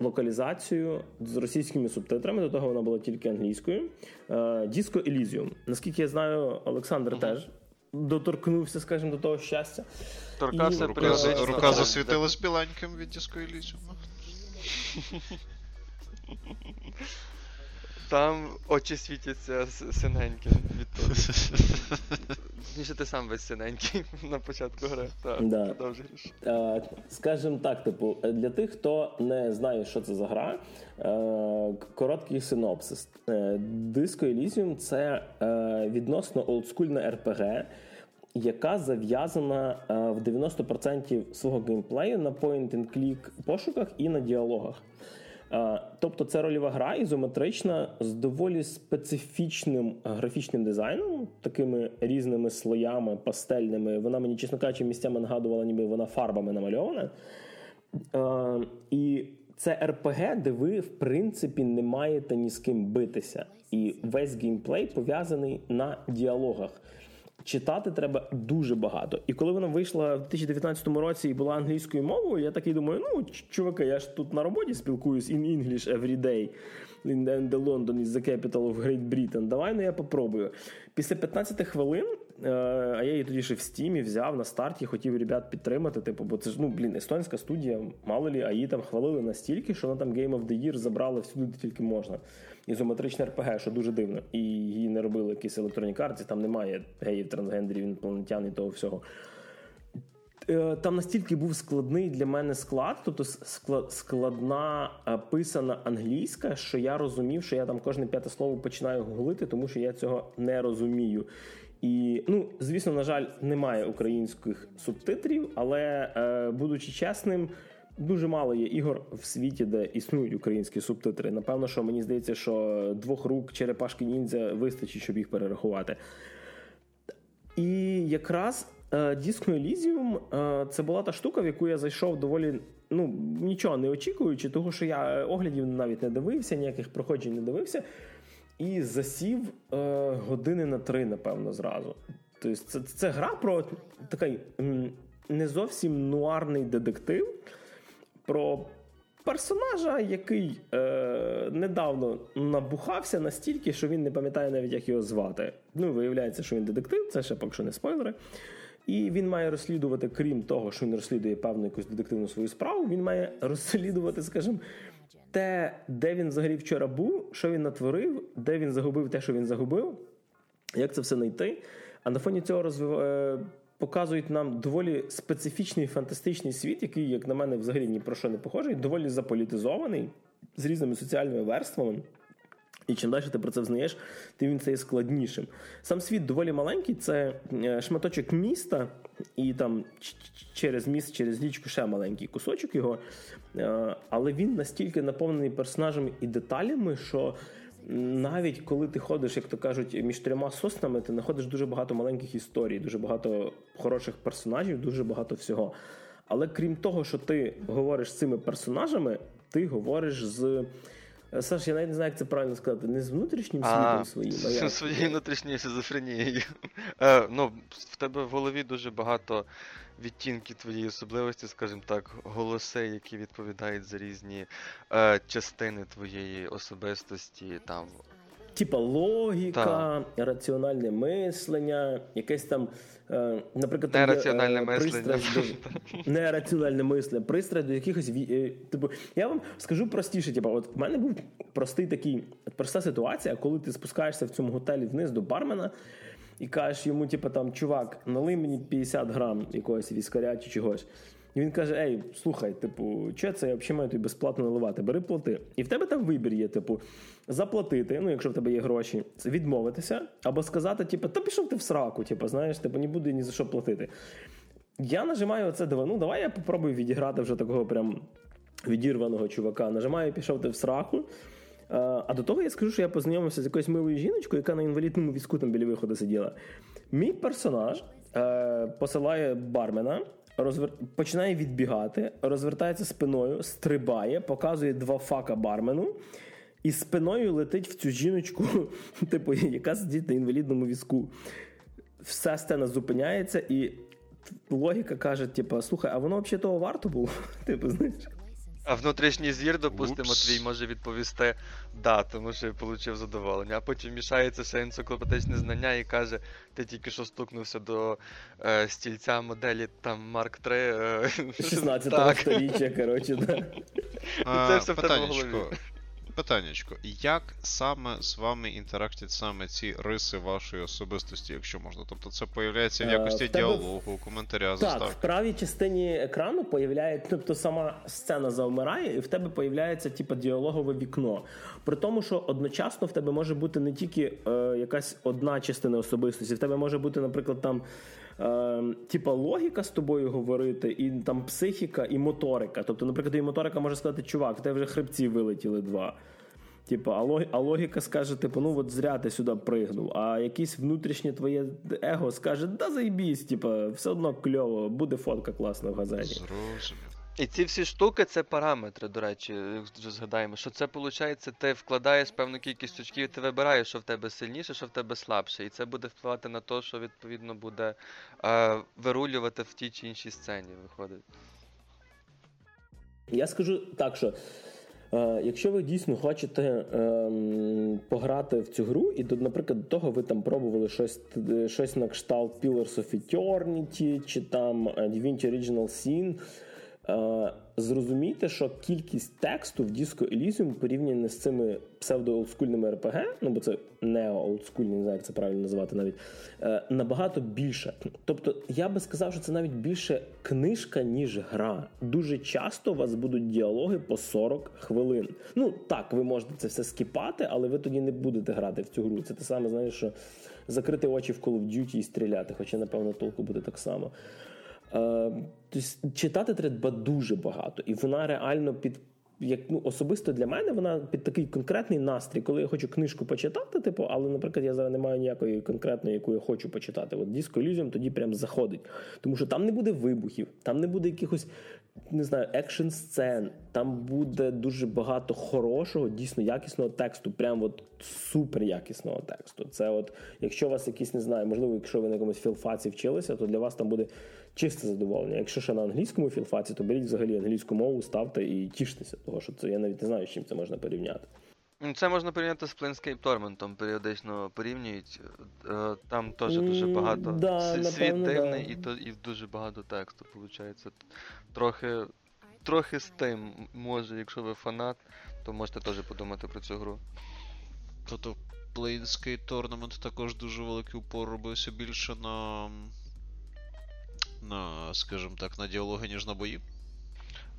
локалізацію з російськими субтитрами. До того вона була тільки англійською. Е, Disco Elysium. Наскільки я знаю, Олександр uh-huh. теж доторкнувся, скажімо, до того щастя. Торкався і... рука, за, рука засвітилась біленьким від диско Elysium. Там очі світяться синенькі від того. Ніж ти сам весь синенький на початку гри. Так, да. продовжуєш. Скажімо так, типу, для тих, хто не знає, що це за гра, е, короткий синопсис. Е, Disco Elysium — це е, відносно олдскульна РПГ. Яка зав'язана в 90% свого геймплею на point-and-click пошуках і на діалогах. Тобто це рольова гра ізометрична з доволі специфічним графічним дизайном, такими різними слоями, пастельними. Вона мені, чесно кажучи, місцями нагадувала, ніби вона фарбами намальована. І це РПГ, де ви, в принципі, не маєте ні з ким битися. І весь геймплей пов'язаний на діалогах читати треба дуже багато. І коли вона вийшла в 2019 році і була англійською мовою, я такий думаю, ну чуваки, я ж тут на роботі спілкуюсь in English every day. in the London is the capital of Great Britain. Давай ну я попробую. Після 15 хвилин, а я її тоді ще в стімі взяв на старті, хотів ребят підтримати. Типу, бо це ж ну блін, естонська студія, мало лі, а її там хвалили настільки, що вона там Game of the Year забрала всюди, де тільки можна ізометричне РПГ, що дуже дивно. І її не робили якісь електронні карті, там немає геїв, трансгендерів, інопланетян і того всього. Е, там настільки був складний для мене склад, тобто складна е, писана англійська, що я розумів, що я там кожне п'яте слово починаю гуглити, тому що я цього не розумію. І, ну, звісно, на жаль, немає українських субтитрів, але, е, будучи чесним, Дуже мало є ігор в світі, де існують українські субтитри. Напевно, що мені здається, що двох рук черепашки ніндзя вистачить, щоб їх перерахувати. І якраз е, Disco Elysium е, це була та штука, в яку я зайшов доволі ну, нічого не очікуючи, тому що я оглядів навіть не дивився, ніяких проходжень не дивився. І засів е, години на три, напевно, зразу. Тобто, це, це гра про такий не зовсім нуарний детектив про персонажа, який е, недавно набухався настільки, що він не пам'ятає навіть, як його звати. Ну, виявляється, що він детектив, це ще поки що не спойлери. І він має розслідувати, крім того, що він розслідує певну якусь детективну свою справу, він має розслідувати, скажімо, те, де він взагалі вчора був, що він натворив, де він загубив те, що він загубив, як це все знайти. А на фоні цього розвиває показують нам доволі специфічний фантастичний світ, який, як на мене, взагалі ні про що не похожий, доволі заполітизований з різними соціальними верствами. І чим далі ти про це взнаєш, тим він стає складнішим. Сам світ доволі маленький, це е, шматочок міста, і там через міст, через річку ще маленький кусочок його. Е, але він настільки наповнений персонажами і деталями, що навіть коли ти ходиш, як то кажуть, між трьома соснами, ти знаходиш дуже багато маленьких історій, дуже багато хороших персонажів, дуже багато всього. Але крім того, що ти говориш з цими персонажами, ти говориш з. Саш, я навіть не знаю, як це правильно сказати, не з внутрішнім світом своїм. а як? Своєю внутрішньою шизофренією. Е, ну, В тебе в голові дуже багато відтінків твоєї особливості, скажімо так, голоси, які відповідають за різні е, частини твоєї особистості. там. Типа логіка, Та. раціональне мислення, якесь там, е, наприклад, нераціональне є, е, мислення. До, нераціональне мислення, пристрасть до якихось е, типу, я вам скажу простіше, типу, от в мене був простий такий проста ситуація, коли ти спускаєшся в цьому готелі вниз до бармена і кажеш йому, типу, там, чувак, налий мені 50 грам якогось віскаря чи чогось. І він каже: Ей, слухай, типу, що це я взагалі маю тобі безплатно наливати? Бери плати. І в тебе там вибір є, типу, заплатити, ну, якщо в тебе є гроші, відмовитися, або сказати, типу, та пішов ти в сраку, типу, знаєш, типу, не буду ні за що платити. Я нажимаю оце диво, ну давай я попробую відіграти вже такого прям відірваного чувака. Нажимаю, пішов ти в сраку. А до того я скажу, що я познайомився з якоюсь милою жіночкою, яка на інвалідному візку там біля виходу сиділа. Мій персонаж е, посилає бармена, розвер... починає відбігати, розвертається спиною, стрибає, показує два фака бармену. І спиною летить в цю жіночку, типу, яка сидить на інвалідному візку. Вся сцена зупиняється, і логіка каже: типу, слухай, а воно взагалі того варто було? Типу, знаєш? А внутрішній зір, допустимо, Упс. твій може відповісти да, тому що я отримав задоволення. А потім мішається ще енциклопедичне знання і каже, ти тільки що стукнувся до е, стільця моделі там Марк 3. Е, 16 століття, коротше, да. Це все в тебе в голові. Питаннячко, як саме з вами інтерактять саме ці риси вашої особистості, якщо можна? Тобто це появляється в е, якості в тебе... діалогу, коментаря, заставки? Так, в правій частині екрану появляється, тобто сама сцена завмирає, і в тебе появляється типу, діалогове вікно. При тому, що одночасно в тебе може бути не тільки е, якась одна частина особистості, в тебе може бути, наприклад, там. Е, типа логіка з тобою говорити, і там психіка, і моторика. Тобто, наприклад, і моторика може сказати, чувак, в тебе вже хребці вилетіли два. Типу, а логіка скаже, типу, ну от зря ти сюди пригнув. А якесь внутрішнє твоє его скаже, да заїбісь, типу, все одно кльово, буде фотка класна в газеті. Зрозумів. І ці всі штуки це параметри, до речі, вже згадаємо, що це виходить, ти вкладаєш певну кількість очків, ти вибираєш, що в тебе сильніше, що в тебе слабше. І це буде впливати на те, що відповідно буде е, вирулювати в тій чи іншій сцені. Виходить. Я скажу так, що. Е, якщо ви дійсно хочете е, пограти в цю гру, і, наприклад, до того ви там пробували щось щось на кшталт Pillars of Eternity, чи там Divinity Original Sin, Е, зрозумійте, що кількість тексту в Disco Elysium порівняно з цими псевдо-олдскульними ну бо це нео-олдскульні, не знаю, як це правильно називати навіть, е, набагато більше. Тобто, я би сказав, що це навіть більше книжка, ніж гра. Дуже часто у вас будуть діалоги по 40 хвилин. Ну так, ви можете це все скіпати, але ви тоді не будете грати в цю гру. Це те саме, знаєш, що закрити очі в Call of Duty і стріляти, хоча, напевно, толку буде так само. Тобто читати треба дуже багато, і вона реально під. Як ну особисто для мене вона під такий конкретний настрій, коли я хочу книжку почитати, типу, але, наприклад, я зараз не маю ніякої конкретної, яку я хочу почитати. От Disco Elysium тоді прям заходить. Тому що там не буде вибухів, там не буде якихось не знаю, екшн сцен. Там буде дуже багато хорошого, дійсно якісного тексту. Прям от супер якісного тексту. Це от, якщо у вас якісь не знаю, можливо, якщо ви на якомусь філфаці вчилися, то для вас там буде чисте задоволення. Якщо ще на англійському філфаці, то беріть взагалі англійську мову, ставте і тіштеся, того що це я навіть не знаю, з чим це можна порівняти. Ну, це можна порівняти з Planescape Torment, періодично порівнюють. Е, там теж дуже багато да, світ дивний да. і то, і дуже багато тексту, виходить. Трохи трохи з тим, може, якщо ви фанат, то можете теж подумати про цю гру. Тобто Planescape Tournament також дуже великий упор робився більше на на, скажімо так, на діалоги, ніж на бої?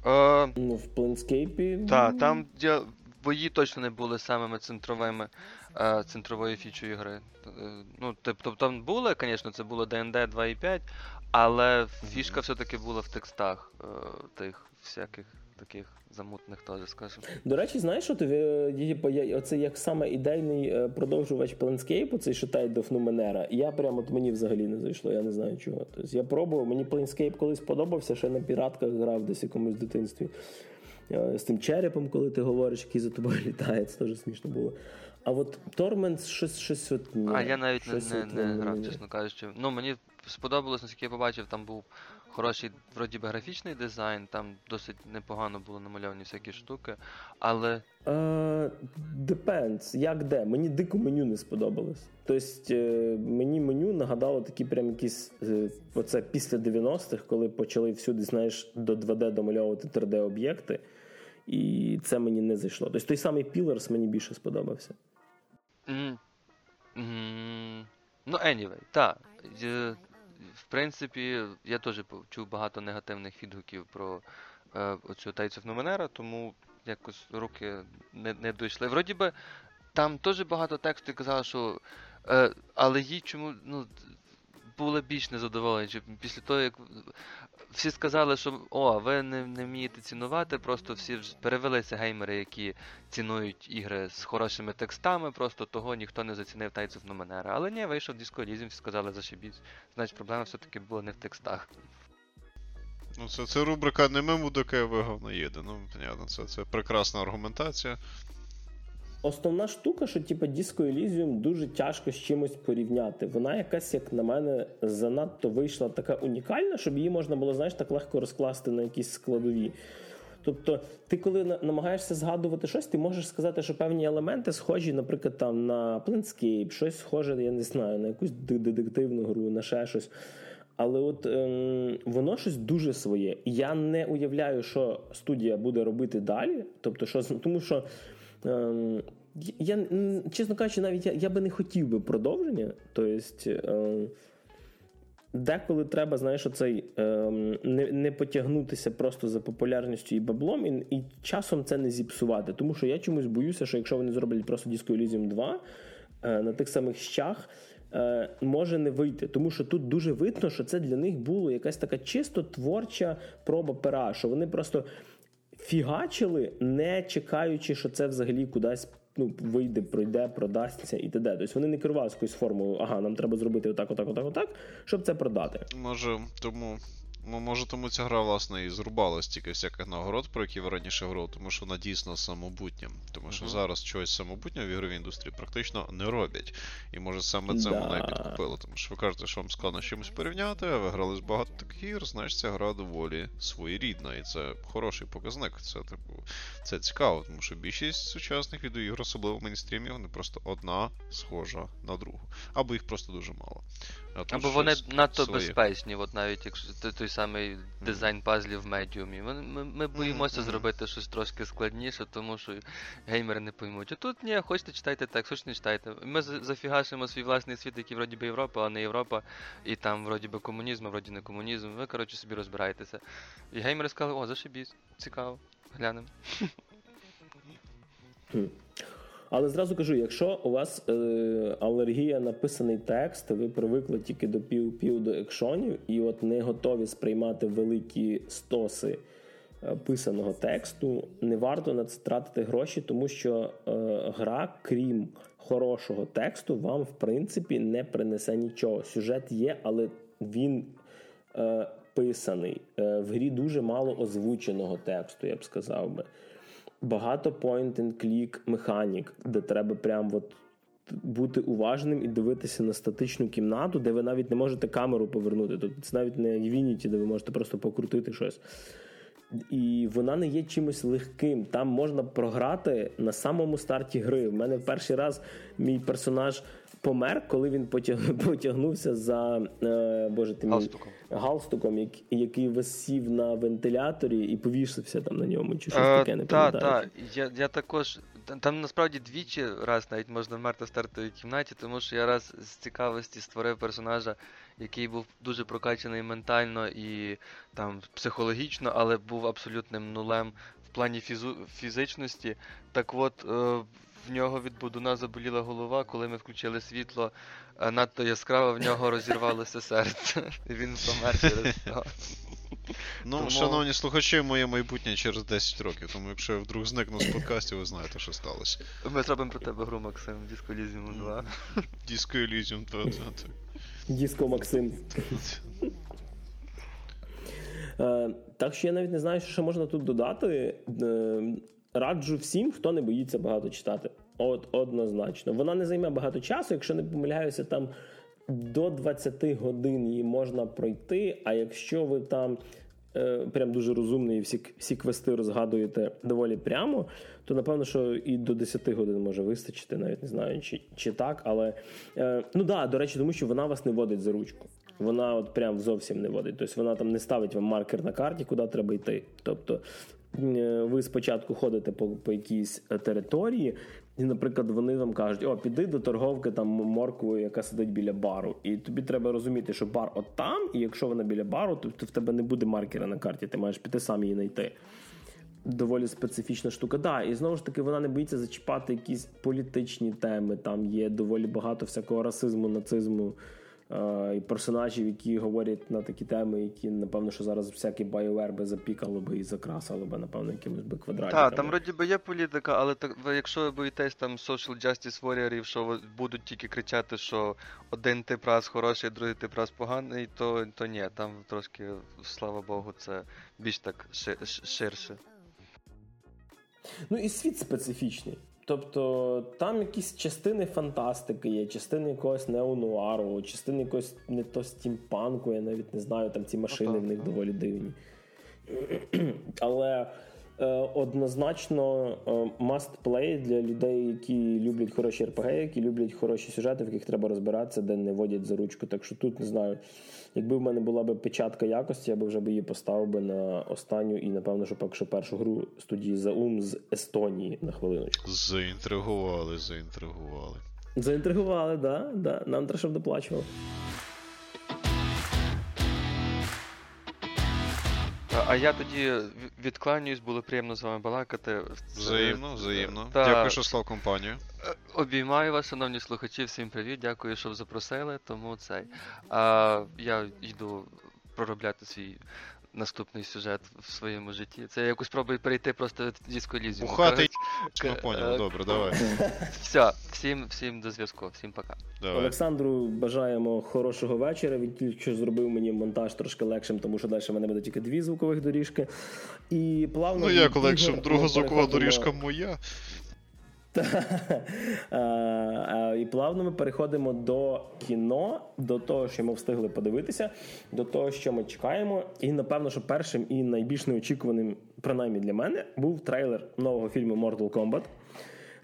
Е, ну, в Planescape... Так, там ді... бої точно не були самими центровими е, центровою фічою гри. Е, ну, Тобто там були, звісно, це було ДНД 2.5, але фішка все-таки була в текстах е, тих всяких таких замутних теж, скажімо. До речі, знаєш, що ти оце як саме ідейний е, продовжувач Planescape, цей of Numenera, я прямо от мені взагалі не зайшло, я не знаю чого. Тобто Я пробував, мені Planescape колись подобався, ще на піратках грав десь в якомусь дитинстві. З тим черепом, коли ти говориш, який за тобою літає, це теж смішно було. А от Torment щось щось от ні. А я навіть не, не, не грав, чесно кажучи. Ну, мені сподобалось, наскільки я побачив, там був хороший вроді би графічний дизайн, там досить непогано було намальовані всякі штуки, але. Uh, depends, як де. Мені дико меню не сподобалось. Тобто е, мені меню нагадало такі прям якісь е, оце після 90-х, коли почали всюди, знаєш, до 2D домальовувати 3D-об'єкти. І це мені не зайшло. Тобто той самий Pillars мені більше сподобався. Mm. Mm. Ну, anyway, так принципі, я теж чув багато негативних відгуків про е, оцю Тайцев Номенера, тому якось руки не не дійшли. Вроді би, там теж багато тексту казали, що. Е, але їй чому. ну, були більш незадоволені. Після того, як всі сказали, що о, ви не не вмієте цінувати, просто всі перевелися геймери, які цінують ігри з хорошими текстами, просто того ніхто не зацінив тайців Номенера. Але ні, вийшов Disco Elysium, всі сказали зашибіть. Значить, проблема все-таки була не в текстах. Ну, це це рубрика не мимо до говно їде. Ну, понятно, це це прекрасна аргументація. Основна штука, що типу, Disco Elysium дуже тяжко з чимось порівняти. Вона якась, як на мене, занадто вийшла така унікальна, щоб її можна було, знаєш, так легко розкласти на якісь складові. Тобто, ти, коли намагаєшся згадувати щось, ти можеш сказати, що певні елементи схожі, наприклад, там на Planescape, щось схоже, я не знаю, на якусь детективну гру, на ще щось. Але от ем, воно щось дуже своє. Я не уявляю, що студія буде робити далі. Тобто, що тому що. Ем, я, чесно кажучи, навіть я я би не хотів би продовження. Тобто, е, деколи треба, знаєш, оцей, е, не не потягнутися просто за популярністю і баблом, і і часом це не зіпсувати. Тому що я чомусь боюся, що якщо вони зроблять просто Disco Elysium 2 е, на тих самих щах, е, може не вийти. Тому що тут дуже видно, що це для них було якась така чисто творча проба пера, що вони просто фігачили, не чекаючи, що це взагалі кудись ну, вийде, пройде, продасться і т.д. Тобто вони не керувалися якоюсь формулою, ага, нам треба зробити отак, отак, отак, отак, щоб це продати. Може, тому може, тому ця гра, власне, і зрубала стільки всяких нагород, про які ви раніше говорили, тому що вона дійсно самобутня. Тому що uh-huh. зараз чогось самобутнього в ігровій індустрії практично не роблять. І може саме це да. вона і підкупила. Тому що ви кажете, що вам складно з чимось порівняти, а ви грали з багато таких ігор, знаєш, ця гра доволі своєрідна. І це хороший показник. Це типу, це цікаво, тому що більшість сучасних відеоігр, особливо в мейнстрімі, вони просто одна схожа на другу. Або їх просто дуже мало. Або вони надто своє. безпечні, от навіть якщо той самий дизайн пазлів в медіумі. Ми, ми, ми боїмося mm-hmm. зробити щось трошки складніше, тому що геймери не поймуть. А тут ні, хочете читайте так, хочете не читайте. Ми зафігашимо свій власний світ, який вроді би Європа, а не Європа, і там вроді би комунізм, а вроді не комунізм. Ви, коротше, собі розбираєтеся. І геймери сказали, о, зашибісь, цікаво, глянемо. Але зразу кажу: якщо у вас е, алергія на писаний текст, ви привикли тільки до пів-пів до екшонів, і от не готові сприймати великі стоси е, писаного тексту, не варто на це тратити гроші, тому що е, гра, крім хорошого тексту, вам в принципі не принесе нічого. Сюжет є, але він. Е, Писаний е, в грі дуже мало озвученого тексту, я б сказав би багато point-and-click механік, де треба прям от бути уважним і дивитися на статичну кімнату, де ви навіть не можете камеру повернути. Тобто це навіть не Unity, де ви можете просто покрутити щось. І вона не є чимось легким. Там можна програти на самому старті гри. В мене перший раз мій персонаж помер, коли він потягнувся за е, боже ти галстуком, галстуком який висів на вентиляторі і повісився там на ньому. Чи щось а, таке не пам'ятаю. Так, так. Я я також. Там насправді двічі раз навіть можна вмерти в стартовій кімнаті, тому що я раз з цікавості створив персонажа, який був дуже прокачаний ментально і там психологічно, але був абсолютним нулем в плані фізу... фізичності. Так от. Е, в нього від будуна заболіла голова, коли ми включили світло, надто яскраво в нього розірвалося серце. І він помер через це. Ну, тому... шановні слухачі, моє майбутнє через 10 років, тому якщо я вдруг зникну з подкастів, ви знаєте, що сталося. Ми зробимо про тебе гру, Максим, Disco Elysium 2. Disco Elysium 2, так. Діско Максим. Е, так що я навіть не знаю, що ще можна тут додати. Е, раджу всім, хто не боїться багато читати. От однозначно. Вона не займе багато часу, якщо не помиляюся, там до 20 годин її можна пройти. А якщо ви там прям дуже розумний і всі всі квести розгадуєте доволі прямо, то напевно, що і до 10 годин може вистачити, навіть не знаю, чи чи так. Але е, ну да, до речі, тому що вона вас не водить за ручку. Вона от прям зовсім не водить. Тобто вона там не ставить вам маркер на карті, куди треба йти. Тобто Е, ви спочатку ходите по по якійсь е, території, і, наприклад, вони вам кажуть, о, піди до торговки там морквою, яка сидить біля бару. І тобі треба розуміти, що бар от там, і якщо вона біля бару, то в тебе не буде маркера на карті, ти маєш піти сам її знайти. Доволі специфічна штука. Да, І знову ж таки, вона не боїться зачіпати якісь політичні теми. Там є доволі багато всякого расизму, нацизму і персонажів, які говорять на такі теми, які, напевно, що зараз всякі BioWare би запікало би і закрасало би, напевно, якимось би квадратиками. Так, там вроді би є політика, але так, якщо ви боїтесь там social justice warriorів, що будуть тільки кричати, що один тип раз хороший, другий тип раз поганий, то то ні, там трошки, слава Богу, це більш так ширше. Ну і світ специфічний. Тобто там якісь частини фантастики є, частини якогось неонуару, частини якогось не то стімпанку, я навіть не знаю, там ці машини в них доволі дивні. Але однозначно must play для людей, які люблять хороші РПГ, які люблять хороші сюжети, в яких треба розбиратися, де не водять за ручку. Так що тут не знаю. Якби в мене була б печатка якості, я б вже б її поставив би на останню і, напевно, що що першу гру студії Заум з Естонії на хвилиночку. Заінтригували, заінтригували. Заінтригували, да, да. Нам треба, щоб доплачували. А я тоді відкланююсь, було приємно з вами балакати. Взаємно, взаємно. Та... Дякую, що слав компанію. Е, обіймаю вас, шановні слухачі, всім привіт, дякую, що запросили. Тому цей. А я йду проробляти свій наступний сюжет в своєму житті. Це я якось спробую перейти просто зі сколізію. Бухати К... понял, добре, давай. Все, всім всім до зв'язку, всім пока. Давай. Олександру бажаємо хорошого вечора. Він тільки що зробив мені монтаж трошки легшим, тому що далі в мене буде тільки дві звукових доріжки. І плавно. Ну як легшим, друга звукова доріжка моя. І плавно ми переходимо до кіно, до того, що ми встигли подивитися, до того, що ми чекаємо. І напевно, що першим і найбільш неочікуваним, принаймні для мене, був трейлер нового фільму Mortal Kombat.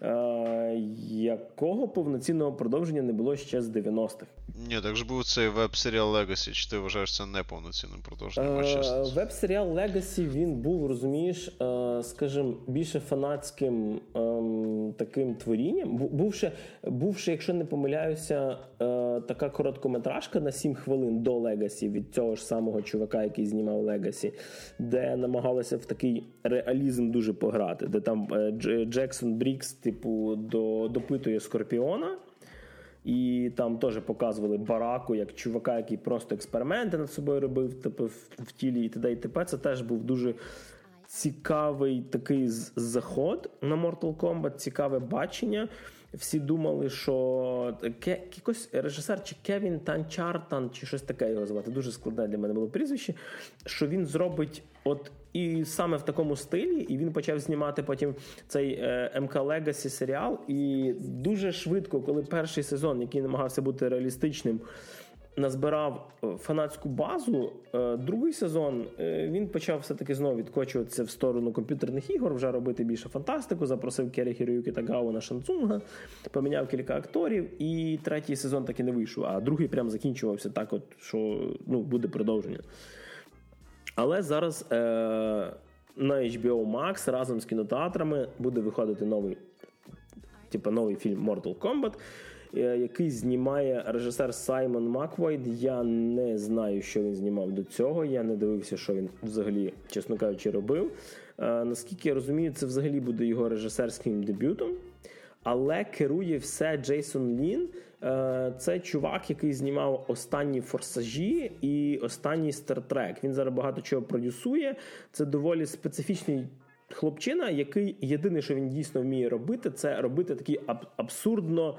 Е, якого повноцінного продовження не було ще з 90-х. Ні, так ж був цей веб-серіал Legacy, чи ти вважаєш це неповноцінним продовженням? Е, веб-серіал Legacy він був, розумієш, е, скажімо, більше фанатським ем, таким творінням. Бувши, бувши, якщо не помиляюся, така короткометражка на 7 хвилин до Legacy від цього ж самого чувака, який знімав Legacy, де намагалися в такий реалізм дуже пограти, де там Джексон Брікс типу, до, допитує Скорпіона. І там теж показували бараку як чувака, який просто експерименти над собою робив типу, в, в тілі і т.д. і т.п. Це теж був дуже цікавий такий заход на Mortal Kombat, цікаве бачення. Всі думали, що якийсь режисер чи Кевін Танчартан, чи щось таке його звати. Дуже складне для мене було прізвище. Що він зробить от і саме в такому стилі, і він почав знімати потім цей е, МК Легасі серіал. І дуже швидко, коли перший сезон, який намагався бути реалістичним, назбирав е, фанатську базу. Е, другий сезон він почав все-таки знову відкочуватися в сторону комп'ютерних ігор, вже робити більше фантастику. Запросив Кері Хіроюкі Тагаву на Шанцунга, поміняв кілька акторів, і третій сезон таки не вийшов. А другий прям закінчувався так, от що ну буде продовження. Але зараз е, на HBO Max разом з кінотеатрами буде виходити новий типу, новий фільм Mortal Kombat, е, який знімає режисер Саймон Маквойд. Я не знаю, що він знімав до цього. Я не дивився, що він взагалі, чесно кажучи, робив. Е, наскільки я розумію, це взагалі буде його режисерським дебютом. Але керує все Джейсон Лін. Е, це чувак, який знімав останні форсажі і останній стартрек. Він зараз багато чого продюсує. Це доволі специфічний. Хлопчина, який єдине, що він дійсно вміє робити, це робити аб- абсурдно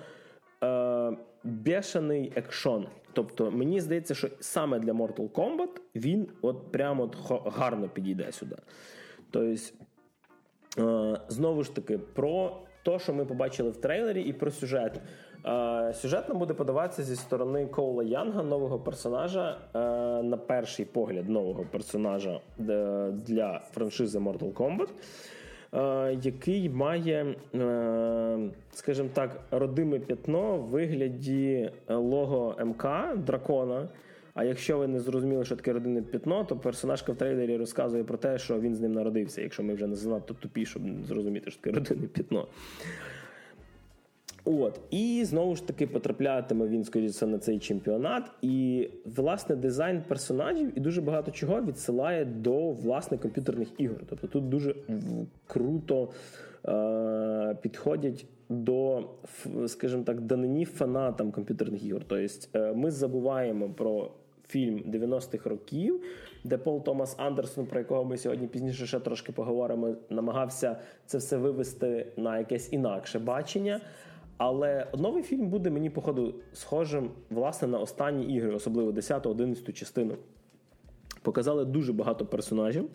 е- бешений екшон. Тобто, мені здається, що саме для Mortal Kombat він от прямо гарно підійде сюди. Тобто, е- знову ж таки, про те, що ми побачили в трейлері, і про сюжет. Сюжет нам буде подаватися зі сторони Коула Янга, нового персонажа, на перший погляд нового персонажа е, для франшизи Mortal Kombat. Який має, е, скажімо так, родиме п'ятно в вигляді лого МК дракона. А якщо ви не зрозуміли, що таке родинне п'ятно, то персонажка в трейлері розказує про те, що він з ним народився, якщо ми вже не занадто тупі, щоб зрозуміти, що таке родинне п'ятно. От, і знову ж таки потраплятиме він, скоріше, на цей чемпіонат. І, власне, дизайн персонажів і дуже багато чого відсилає до власне комп'ютерних ігор. Тобто тут дуже круто е- підходять до, скажімо так, данині фанатам комп'ютерних ігор. Тобто е- ми забуваємо про. Фільм 90-х років, де Пол Томас Андерсон, про якого ми сьогодні пізніше ще трошки поговоримо, намагався це все вивести на якесь інакше бачення. Але новий фільм буде мені, походу, схожим власне на останні ігри, особливо 10-11 частину. Показали дуже багато персонажів.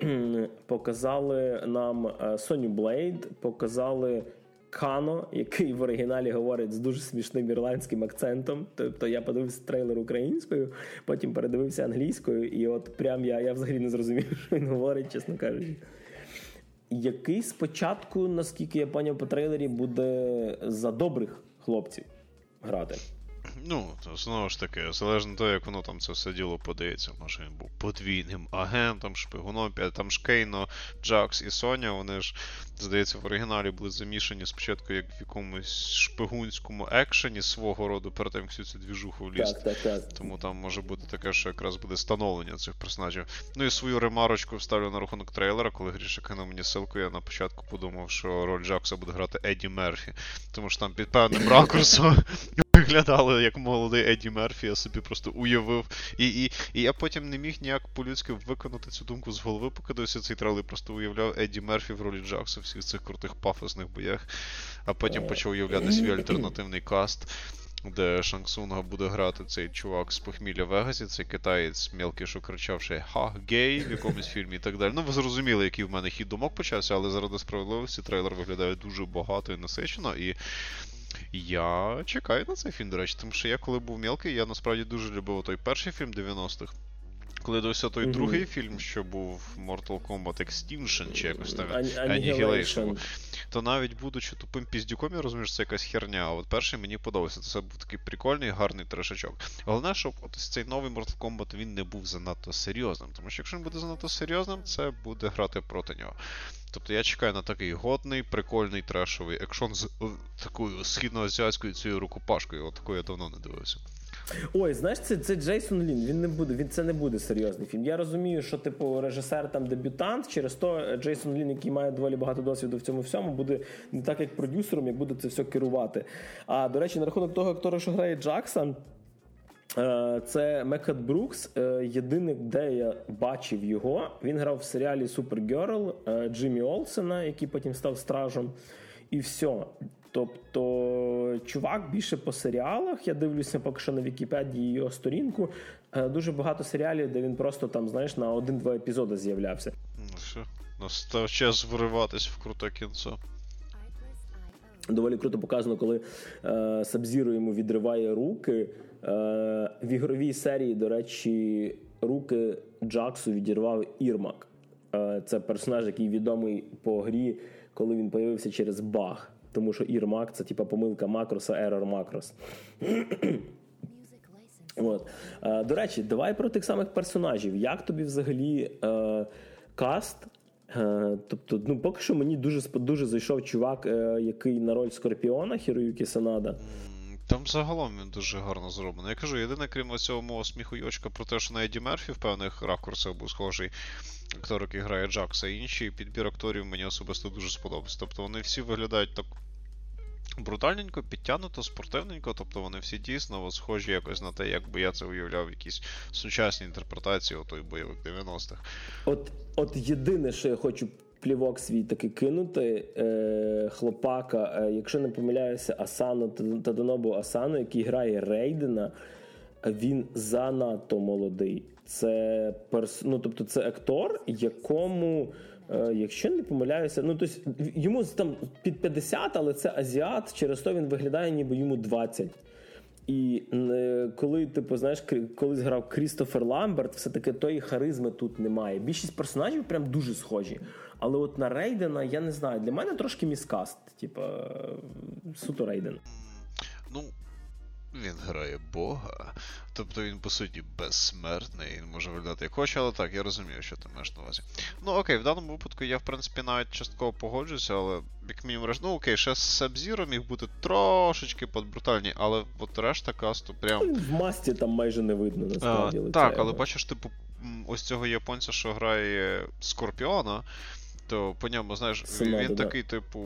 Показали нам Соню Блейд, показали Кано, який в оригіналі говорить з дуже смішним ірландським акцентом. Тобто я подивився трейлер українською, потім передивився англійською, і от прям я я взагалі не зрозумів, що він говорить, чесно кажучи. Який спочатку, наскільки я поняв по трейлері, буде за добрих хлопців грати. Ну, то знову ж таки, залежно того, як воно там це все діло подається. Може він був подвійним агентом, шпигуном, там ж Кейно, Джакс і Соня, вони ж, здається, в оригіналі були замішані спочатку як в якомусь шпигунському екшені свого роду, перед тим, як всю цю двіжуху влізти. Так, так, так. Тому там може бути таке, що якраз буде становлення цих персонажів. Ну і свою ремарочку вставлю на рахунок трейлера, коли Гріша кинув мені ссылку, я на початку подумав, що роль Джакса буде грати Едді Мерфі. Тому що там під певним ракурсом виглядало як молодий Едді Мерфі, я собі просто уявив. І і, і я потім не міг ніяк по-людськи виконати цю думку з голови, поки дивився цей трейлер, просто уявляв Едді Мерфі в ролі Джакса в всіх цих крутих пафосних боях, а потім почав уявляти свій альтернативний каст. Де Шансунга буде грати цей чувак з похмілля Вегасі, цей китаєць мелкий, що кричав ще ха, гей в якомусь фільмі і так далі. Ну, ви зрозуміли, який в мене хід думок почався, але заради справедливості трейлер виглядає дуже багато і насичено. І я чекаю на цей фільм, до речі, тому що я коли був мелкий, я насправді дуже любив той перший фільм 90-х. Коли дивився той mm-hmm. другий фільм, що був Mortal Kombat Extinction, чи якось там Annihilation, то навіть будучи тупим піздюком, я розумію, що це якась херня. А от перший мені подобався. Це був такий прикольний, гарний трешачок. Головне, щоб от цей новий Mortal Kombat він не був занадто серйозним. Тому що якщо він буде занадто серйозним, це буде грати проти нього. Тобто я чекаю на такий годний, прикольний трешовий екшон з такою східноазіатською цією рукопашкою. От такою я давно не дивився. Ой, знаєш, це це Джейсон Лін. Він не буде, він це не буде серйозний фільм. Я розумію, що типу режисер там дебютант. Через то Джейсон Лін, який має доволі багато досвіду в цьому всьому, буде не так як продюсером, як буде це все керувати. А до речі, на рахунок того актора, що грає Джаксон. Е, це Мекхат Брукс. Е, єдине, де я бачив його, він грав в серіалі Супергерл Джиммі Олсена, який потім став стражем. І все. Тобто, чувак більше по серіалах. Я дивлюся поки що на Вікіпедії його сторінку. Е, дуже багато серіалів, де він просто там, знаєш, на один-два епізоди з'являвся. Ну що, настав час вириватись в круте кінцо. Доволі круто показано, коли е, Сабзіро йому відриває руки. Е, В ігровій серії, до речі, руки Джаксу відірвав Ірмак. Е, Це персонаж, який відомий по грі, коли він появився через баг тому що ір-мак це типа помилка макроса, error макрос. От. Е, до речі, давай про тих самих персонажів. Як тобі взагалі е, каст? Е, тобто, ну, поки що мені дуже дуже зайшов чувак, е, який на роль Скорпіона Хіроюкі Санада. Там загалом він дуже гарно зроблений. Я кажу, єдине, крім цього мого сміхуйочка про те, що на Еді Мерфі в певних ракурсах був схожий актор, який грає Джакса, і інший підбір акторів мені особисто дуже сподобався. Тобто вони всі виглядають так брутальненько, підтягнуто, спортивненько, тобто вони всі дійсно схожі якось на те, як би я це уявляв якісь сучасні інтерпретації отой бойових 90-х. От от єдине, що я хочу плівок свій таки кинути, е, хлопака, е, якщо не помиляюся, Асану Тадонобу Асану, який грає Рейдена, він занадто молодий. Це перс... ну, тобто це актор, якому. Е, якщо не помиляюся, ну тобто йому там під 50, але це азіат, через то він виглядає, ніби йому 20. І е, коли типу, знаєш, колись грав Крістофер Ламберт, все-таки тої харизми тут немає. Більшість персонажів прям дуже схожі. Але от на Рейдена я не знаю. Для мене трошки міскаст, типу, суто Рейден. Ну, він грає Бога, тобто він, по суті, безсмертний, він може виглядати як хоче, але так, я розумію, що ти маєш на увазі. Ну окей, в даному випадку я, в принципі, навіть частково погоджуюся, але як мінімум ну окей, ще з Сабзіро міг бути трошечки подбрутальні, але от решта касту прям. В масті там майже не видно, насправді. А, так, але бачиш, типу, ось цього японця, що грає Скорпіона то по ньому, знаєш, Синоду, він да. такий, типу,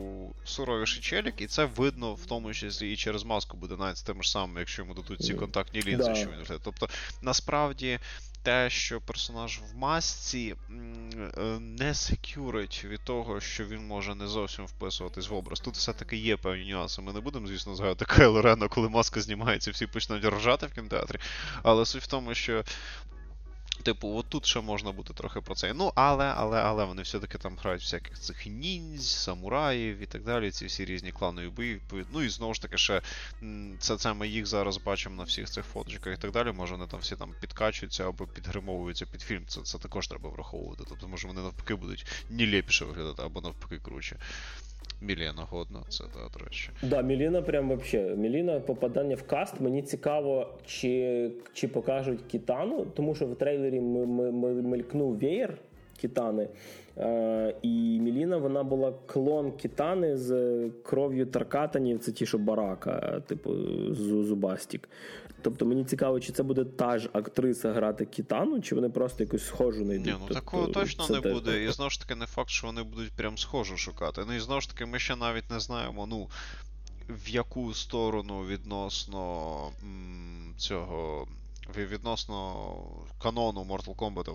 суровіший челік, і це видно в тому числі і через маску буде навіть з тим ж самим, якщо йому дадуть ці контактні лінзи, да. що він вже. Тобто, насправді. Те, що персонаж в масці е, не секюрить від того, що він може не зовсім вписуватись в образ. Тут все-таки є певні нюанси. Ми не будемо, звісно, згадати Кайло Рена, коли маска знімається, всі почнуть ржати в кінотеатрі. Але суть в тому, що Типу, от тут ще можна бути трохи про це. Ну, але, але, але вони все-таки там грають всяких цих ніндзь, самураїв і так далі. Ці всі різні кланові бої. Ну і знову ж таки, ще це це ми їх зараз бачимо на всіх цих фоточках і так далі. Може вони там всі там підкачуються або підгримовуються під фільм. Це це також треба враховувати. Тобто, може вони навпаки будуть нілепіше виглядати, або навпаки круче. Міліна годна, це да, до речі. Да, Міліна прям вообще. Міліна попадання в каст. Мені цікаво, чи чи покажуть Кітану, тому що в трейлері мелькнув веєр Кітани. Е, І Міліна вона була клон Кітани з кров'ю Таркатанів. Це ті, що барака, типу Зубастік. Тобто мені цікаво, чи це буде та ж актриса грати Кітану, чи вони просто якусь схожу не йдуть. Ні, ну тобто, такого точно не буде. Так. І знову ж таки, не факт, що вони будуть прям схожу шукати. Ну і знову ж таки, ми ще навіть не знаємо, ну. В яку сторону відносно м, цього відносно канону Mortal Kombat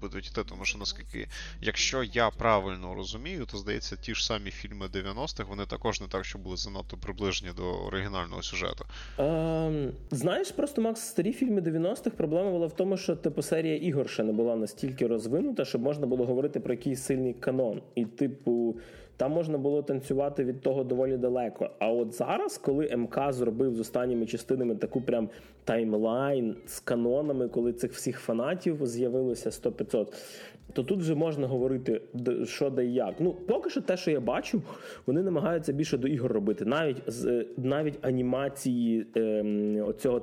будуть йти, тому що наскільки, якщо я правильно розумію, то здається, ті ж самі фільми 90-х, вони також не так, що були занадто приближені до оригінального сюжету. Ем, знаєш, просто Макс, старі фільми 90-х проблема була в тому, що типу серія ігор ще не була настільки розвинута, щоб можна було говорити про якийсь сильний канон. І, типу. Там можна було танцювати від того доволі далеко. А от зараз, коли МК зробив з останніми частинами таку прям таймлайн з канонами, коли цих всіх фанатів з'явилося 100-500, то тут вже можна говорити, що де і як. Ну, поки що те, що я бачу, вони намагаються більше до ігор робити. Навіть з навіть анімації ем, оцього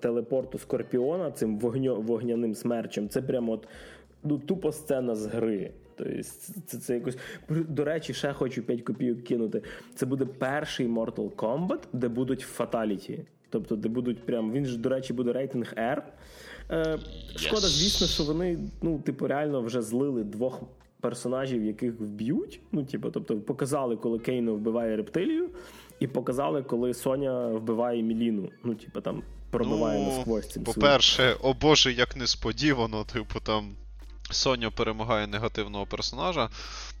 телепорту Скорпіона, цим вогняним смерчем, це прямо от ну, тупо сцена з гри. Тобто це це якось до речі, ще хочу 5 копійок кинути. Це буде перший Mortal Kombat, де будуть фаталіті. Тобто, де будуть прям. Він ж, до речі, буде рейтинг R. Е, Шкода, звісно, що вони, ну, типу, реально вже злили двох персонажів, яких вб'ють. Ну, типу, тобто, показали, коли Кейно вбиває рептилію, і показали, коли Соня вбиває Міліну. Ну, типу, там пробиває ну, насквозь цим. По-перше, о Боже, як несподівано, типу, там. Соня перемагає негативного персонажа.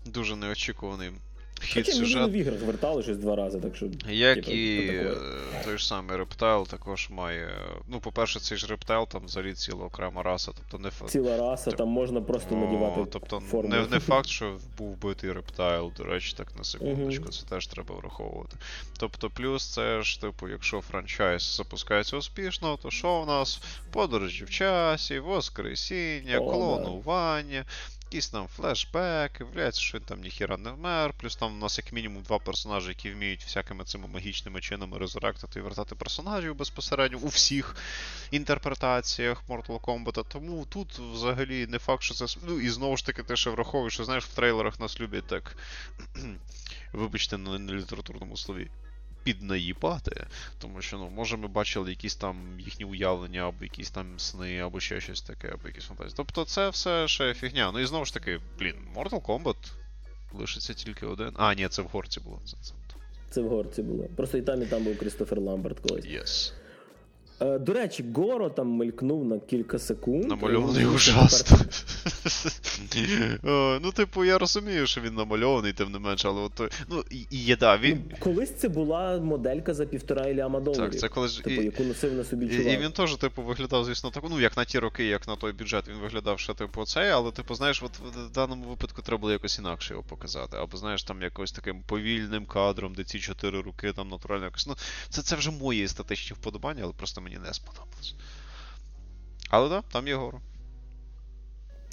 Дуже неочікуваний хід Хоча сюжет. в іграх вертали щось два рази, так що. Як типу, і той ж самий Рептайл також має. Ну, по-перше, цей ж Рептайл там взагалі ціла окрема раса. Тобто не Ціла раса, типу... там можна просто надівати. Тобто форму. Не, не факт, що був вбитий Рептайл, до речі, так на секундочку, це теж треба враховувати. Тобто, плюс це ж, типу, якщо франчайз запускається успішно, то що в нас? Подорожі в часі, воскресіння, О, клонування. Да якісь там флешбеки, виявляється, що він там ніхіра не вмер. Плюс там у нас як мінімум два персонажі, які вміють всякими цими магічними чинами резуректити і вертати персонажів безпосередньо у всіх інтерпретаціях Mortal Kombat. Тому тут взагалі не факт, що це. Ну і знову ж таки, ти ще враховуєш, що знаєш, в трейлерах нас люблять так. Вибачте, на літературному слові піднаїбати. Тому що, ну, може, ми бачили якісь там їхні уявлення, або якісь там сни, або ще щось таке, або якісь фантазії. Тобто це все ще фігня. Ну і знову ж таки, блін, Mortal Kombat лишиться тільки один. А, ні, це в горці було. Це, це. це в горці було. Просто і там, і там був Крістофер Ламберт колись. Yes. Е, до речі, Горо там мелькнув на кілька секунд. Намальований ужасно. Ну, типу, я розумію, що він намальований, тим не менше, але от ну, і є, да, він. Ну, колись це була моделька за півтора ляма доларів. Так, це колись... Типу, яку носив на собі чувак. І він теж, типу, виглядав, звісно, так, ну, як на ті роки, як на той бюджет, він виглядав ще, типу, цей, але, типу, знаєш, от в даному випадку треба було якось інакше його показати. Або, знаєш, там якось таким повільним кадром, де ці чотири руки там натурально якось. Ну, це це вже мої естетичні вподобання, але просто мені не сподобалось. Але так, да, там є гору.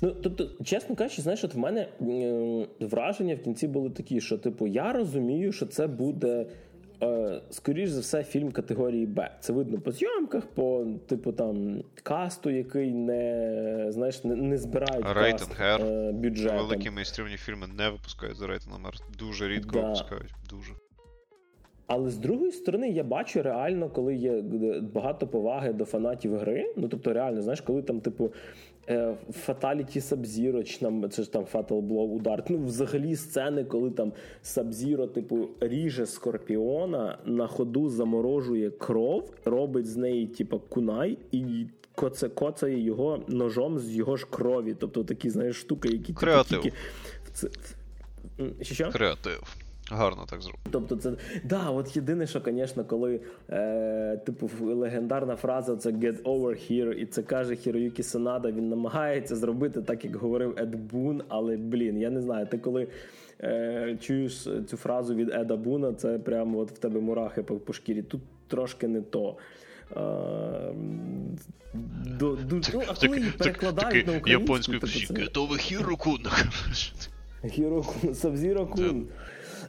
Ну, тобто, чесно кажучи, знаєш, от в мене е, враження в кінці були такі, що, типу, я розумію, що це буде, е, скоріш за все, фільм категорії Б. Це видно по зйомках, по типу там касту, який не знаєш, не, не збирають рейтинг каст, е, бюджетом. Великі майстрівні фільми не випускають за рейтингом. Дуже рідко да. випускають. Дуже. Але з другої сторони, я бачу реально, коли є багато поваги до фанатів гри. Ну тобто, реально, знаєш, коли там, типу, Fatality Sub-Zero, чи там, це ж там Fatal Blow удар. Ну, взагалі сцени, коли там Sub-Zero, типу, ріже скорпіона, на ходу заморожує кров, робить з неї, типу, кунай і коце, коцає його ножом з його ж крові. Тобто такі, знаєш, штуки, які Креатив. тільки. Що? Креатив. Гарно так зроблено. Тобто, це да, от єдине, що, звісно, коли е, типу легендарна фраза це get over here, і це каже Хіроюкі Санада, він намагається зробити так, як говорив Ед Бун, але блін, я не знаю, ти коли. Е, чуєш цю фразу від Еда Буна, це прямо от в тебе мурахи по, по шкірі. Тут трошки не то. А, до, до, ну, а коли її перекладають на українську... Японською Готовий Хірокун. Хірокун, Сабзірокун.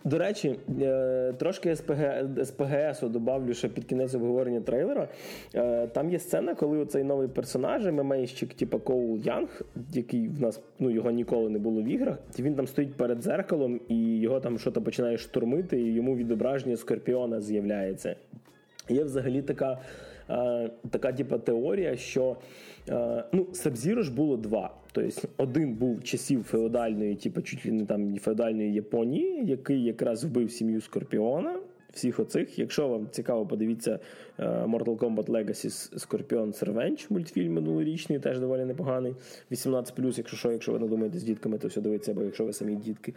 До речі, е, трошки СПГ, СПГСу добавлю ще під кінець обговорення трейлера. Е, там є сцена, коли цей новий персонаж, ММАщик, типу Коул Янг, який в нас ну, його ніколи не було в іграх, він там стоїть перед зеркалом і його там щось починає штурмити, і йому відображення Скорпіона з'являється. Є взагалі така е, така типу, теорія, що ну, Сабзіро ж було два. Тобто один був часів феодальної, типу, чуть ли не там феодальної Японії, який якраз вбив сім'ю Скорпіона. Всіх оцих, якщо вам цікаво, подивіться Mortal Kombat Legacy Scorpion Revenge, мультфільм минулорічний, теж доволі непоганий. 18+, якщо що, якщо ви не думаєте з дітками, то все дивиться, або якщо ви самі дітки.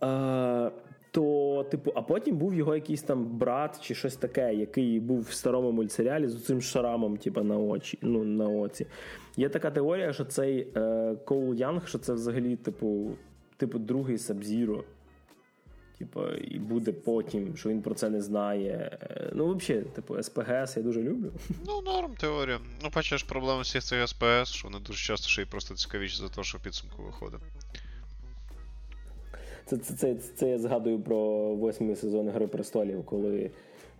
А, то, типу, а потім був його якийсь там брат чи щось таке, який був в старому мультсеріалі з цим шрамом, типу, на очі, ну, на оці. Є така теорія, що цей е, Коул Янг, що це взагалі, типу, типу, другий Сабзіро. Типу, і буде потім, що він про це не знає. Е, ну, взагалі, типу, СПГС я дуже люблю. Ну, норм теорія. Ну, бачиш, проблема всіх цих СПС, що вони дуже часто ще й просто цікавіші за те, що підсумку виходить. Це це, це, це я згадую про восьмий сезон Гри престолів, коли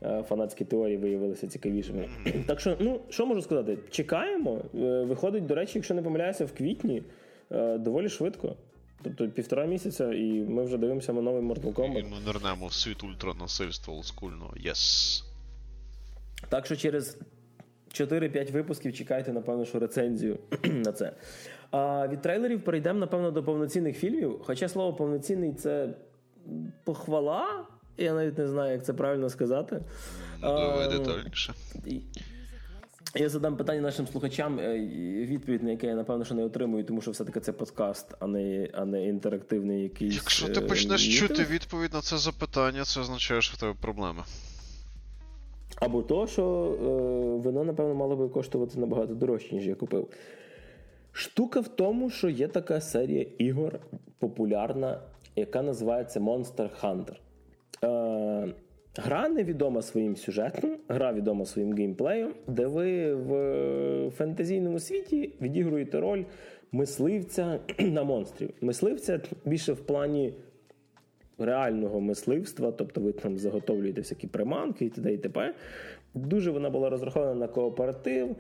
е, фанатські теорії виявилися цікавішими. Так що, ну що можу сказати? Чекаємо. Е, виходить, до речі, якщо не помиляюся, в квітні е, доволі швидко. Тобто півтора місяця, і ми вже дивимося на новий Mortal Kombat. І ми нирнемо в світ ультранасильства олдскульного. Yes. Так що через 4-5 випусків чекайте, напевно, що рецензію на це. А від трейлерів перейдемо, напевно, до повноцінних фільмів. Хоча слово повноцінний це похвала. Я навіть не знаю, як це правильно сказати. Ну, давай детальніше. Я задам питання нашим слухачам, е, відповідь на яке я напевно що не отримую, тому що все-таки це подкаст, а не а не інтерактивний якийсь. Якщо ти почнеш е, чути відповідь на це запитання, це означає, що в тебе проблеми. Або то, що е, вино, напевно, мало би коштувати набагато дорожче, ніж я купив. Штука в тому, що є така серія ігор популярна, яка називається Monster Hunter. Е, Гра невідома своїм сюжетом, гра відома своїм геймплеєм, де ви в фентезійному світі відігруєте роль мисливця на монстрів. Мисливця більше в плані реального мисливства, тобто ви там заготовлюєте всякі приманки і т.д. і т.п. Дуже вона була розрахована на кооператив.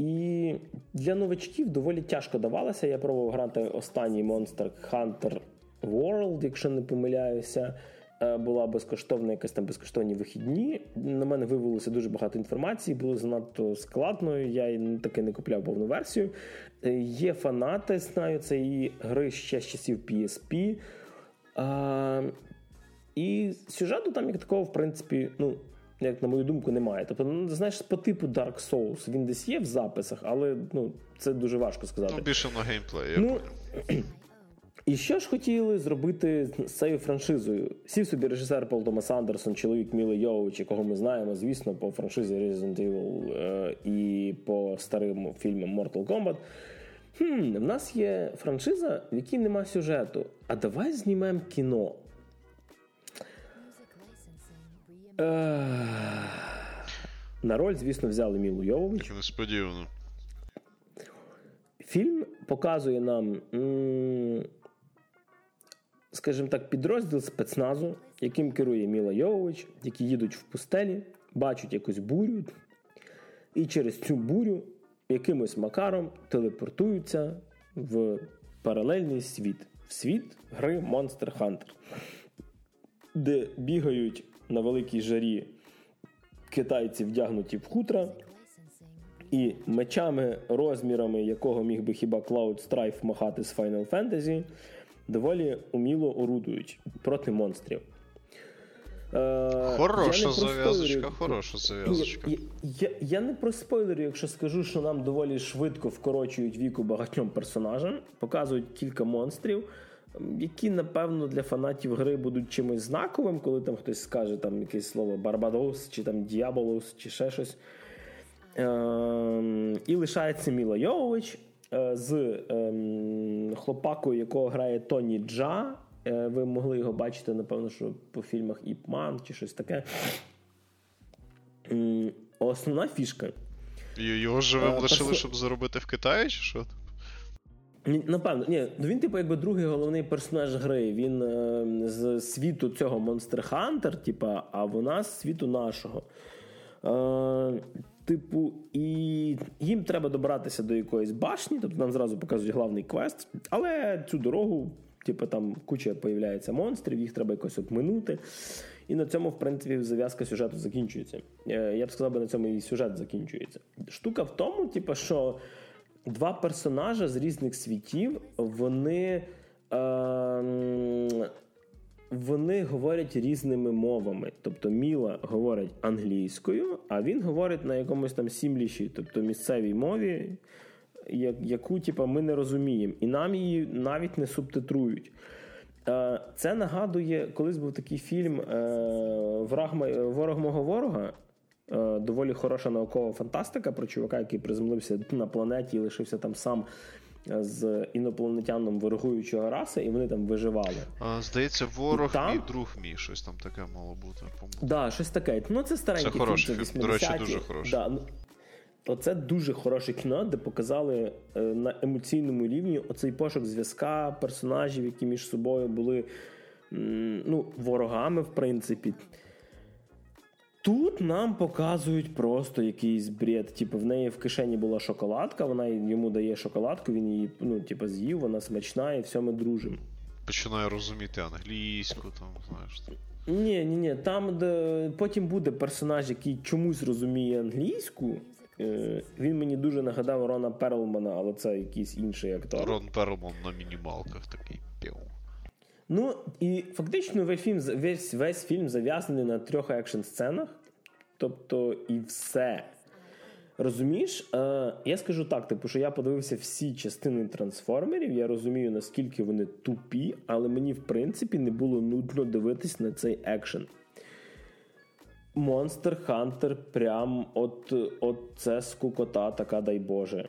І для новачків доволі тяжко давалося. Я пробував грати останній Monster Hunter World, якщо не помиляюся. Е, була безкоштовна, якась там безкоштовні вихідні. На мене вивелося дуже багато інформації, було занадто складно. Я таки не купляв повну версію. Е, є фанати, знаю цієї гри ще з часів PSP. А, І сюжету там як такого, в принципі, ну, як на мою думку, немає. Тобто, ну, знаєш, по типу Dark Souls він десь є в записах, але ну, це дуже важко сказати. Ну, більше на геймплеї. Ну, І що ж хотіли зробити з цією франшизою? Сів собі режисер Пол Томас Андерсон, чоловік Міли Йович, якого ми знаємо, звісно, по франшизі Resident Evil е- і по старим фільмам Mortal Kombat. Хм, В нас є франшиза, в якій нема сюжету. А давай знімемо кіно. На роль, звісно, взяли Мілу Йовович. Так несподівано. Фільм показує нам, скажімо так, підрозділ спецназу, яким керує Міла Йовович, які їдуть в пустелі, бачать якусь бурю, і через цю бурю якимось макаром телепортуються в паралельний світ, в світ гри Monster Hunter, де бігають на великій жарі китайці вдягнуті в хутра, і мечами, розмірами якого міг би хіба Cloud Strife махати з Final Fantasy, доволі уміло орудують проти монстрів. Е, хороша зав'язочка, хороша зав'язочка. Я, я, я не про спойлери, якщо скажу, що нам доволі швидко вкорочують віку багатьом персонажам, показують кілька монстрів. Які, напевно, для фанатів гри будуть чимось знаковим, коли там хтось скаже там якесь слово Барбадос, чи там Діаболос, чи ще щось. Е, І лишається Міла Йовович е, з е, хлопакою, якого грає Тоні Джа. Е, ви могли його бачити, напевно, що по фільмах Іпман чи щось таке. Основна фішка. Його живим е, лишили, щоб заробити в Китаї, чи що? Напевно, ні, ну він, типу, якби другий головний персонаж гри. Він е, з світу цього Monster Hunter, типа, а вона з світу нашого. Е, Типу, і їм треба добратися до якоїсь башні, тобто нам зразу показують главний квест, але цю дорогу, типу, там куча появляється монстрів, їх треба якось обминути. І на цьому, в принципі, зав'язка сюжету закінчується. Е, я б сказав, на цьому і сюжет закінчується. Штука в тому, типу, що два персонажа з різних світів, вони. Е, вони говорять різними мовами. Тобто Міла говорить англійською, а він говорить на якомусь там сімліші, тобто місцевій мові, яку типу, ми не розуміємо. І нам її навіть не субтитрують. Е, це нагадує, колись був такий фільм е, Ворог мого ворога. Е, доволі хороша наукова фантастика про чувака, який приземлився на планеті і лишився там сам з інопланетяном ворогуючого раси, і вони там виживали. А, Здається, ворог там... мій друг мій, щось там таке мало бути. Так, да, щось таке. Ну, це старенький це хороший фільм, фільм. До речі, дуже хороший. Да. Ну, оце дуже хороше кіно, де показали е, на емоційному рівні оцей пошук зв'язка персонажів, які між собою були ну, ворогами, в принципі. Тут нам показують просто якийсь бред. Типу, в неї в кишені була шоколадка, вона йому дає шоколадку, він її ну, типу, з'їв, вона смачна, і все ми дружимо. Починає розуміти англійську, там, знаєш. Ні, ні, ні. Там де потім буде персонаж, який чомусь розуміє англійську. Е, він мені дуже нагадав Рона Перлмана, але це якийсь інший актор. Рон Перлман на мінімалках такий пів. Ну і фактично весь фільм весь, весь фільм зав'язаний на трьох екшн сценах. Тобто і все. Розумієш, е, я скажу так, типу, що я подивився всі частини трансформерів, я розумію, наскільки вони тупі, але мені, в принципі, не було нудно дивитись на цей екшен. Monster Hunter прям от, от це скукота, така дай Боже.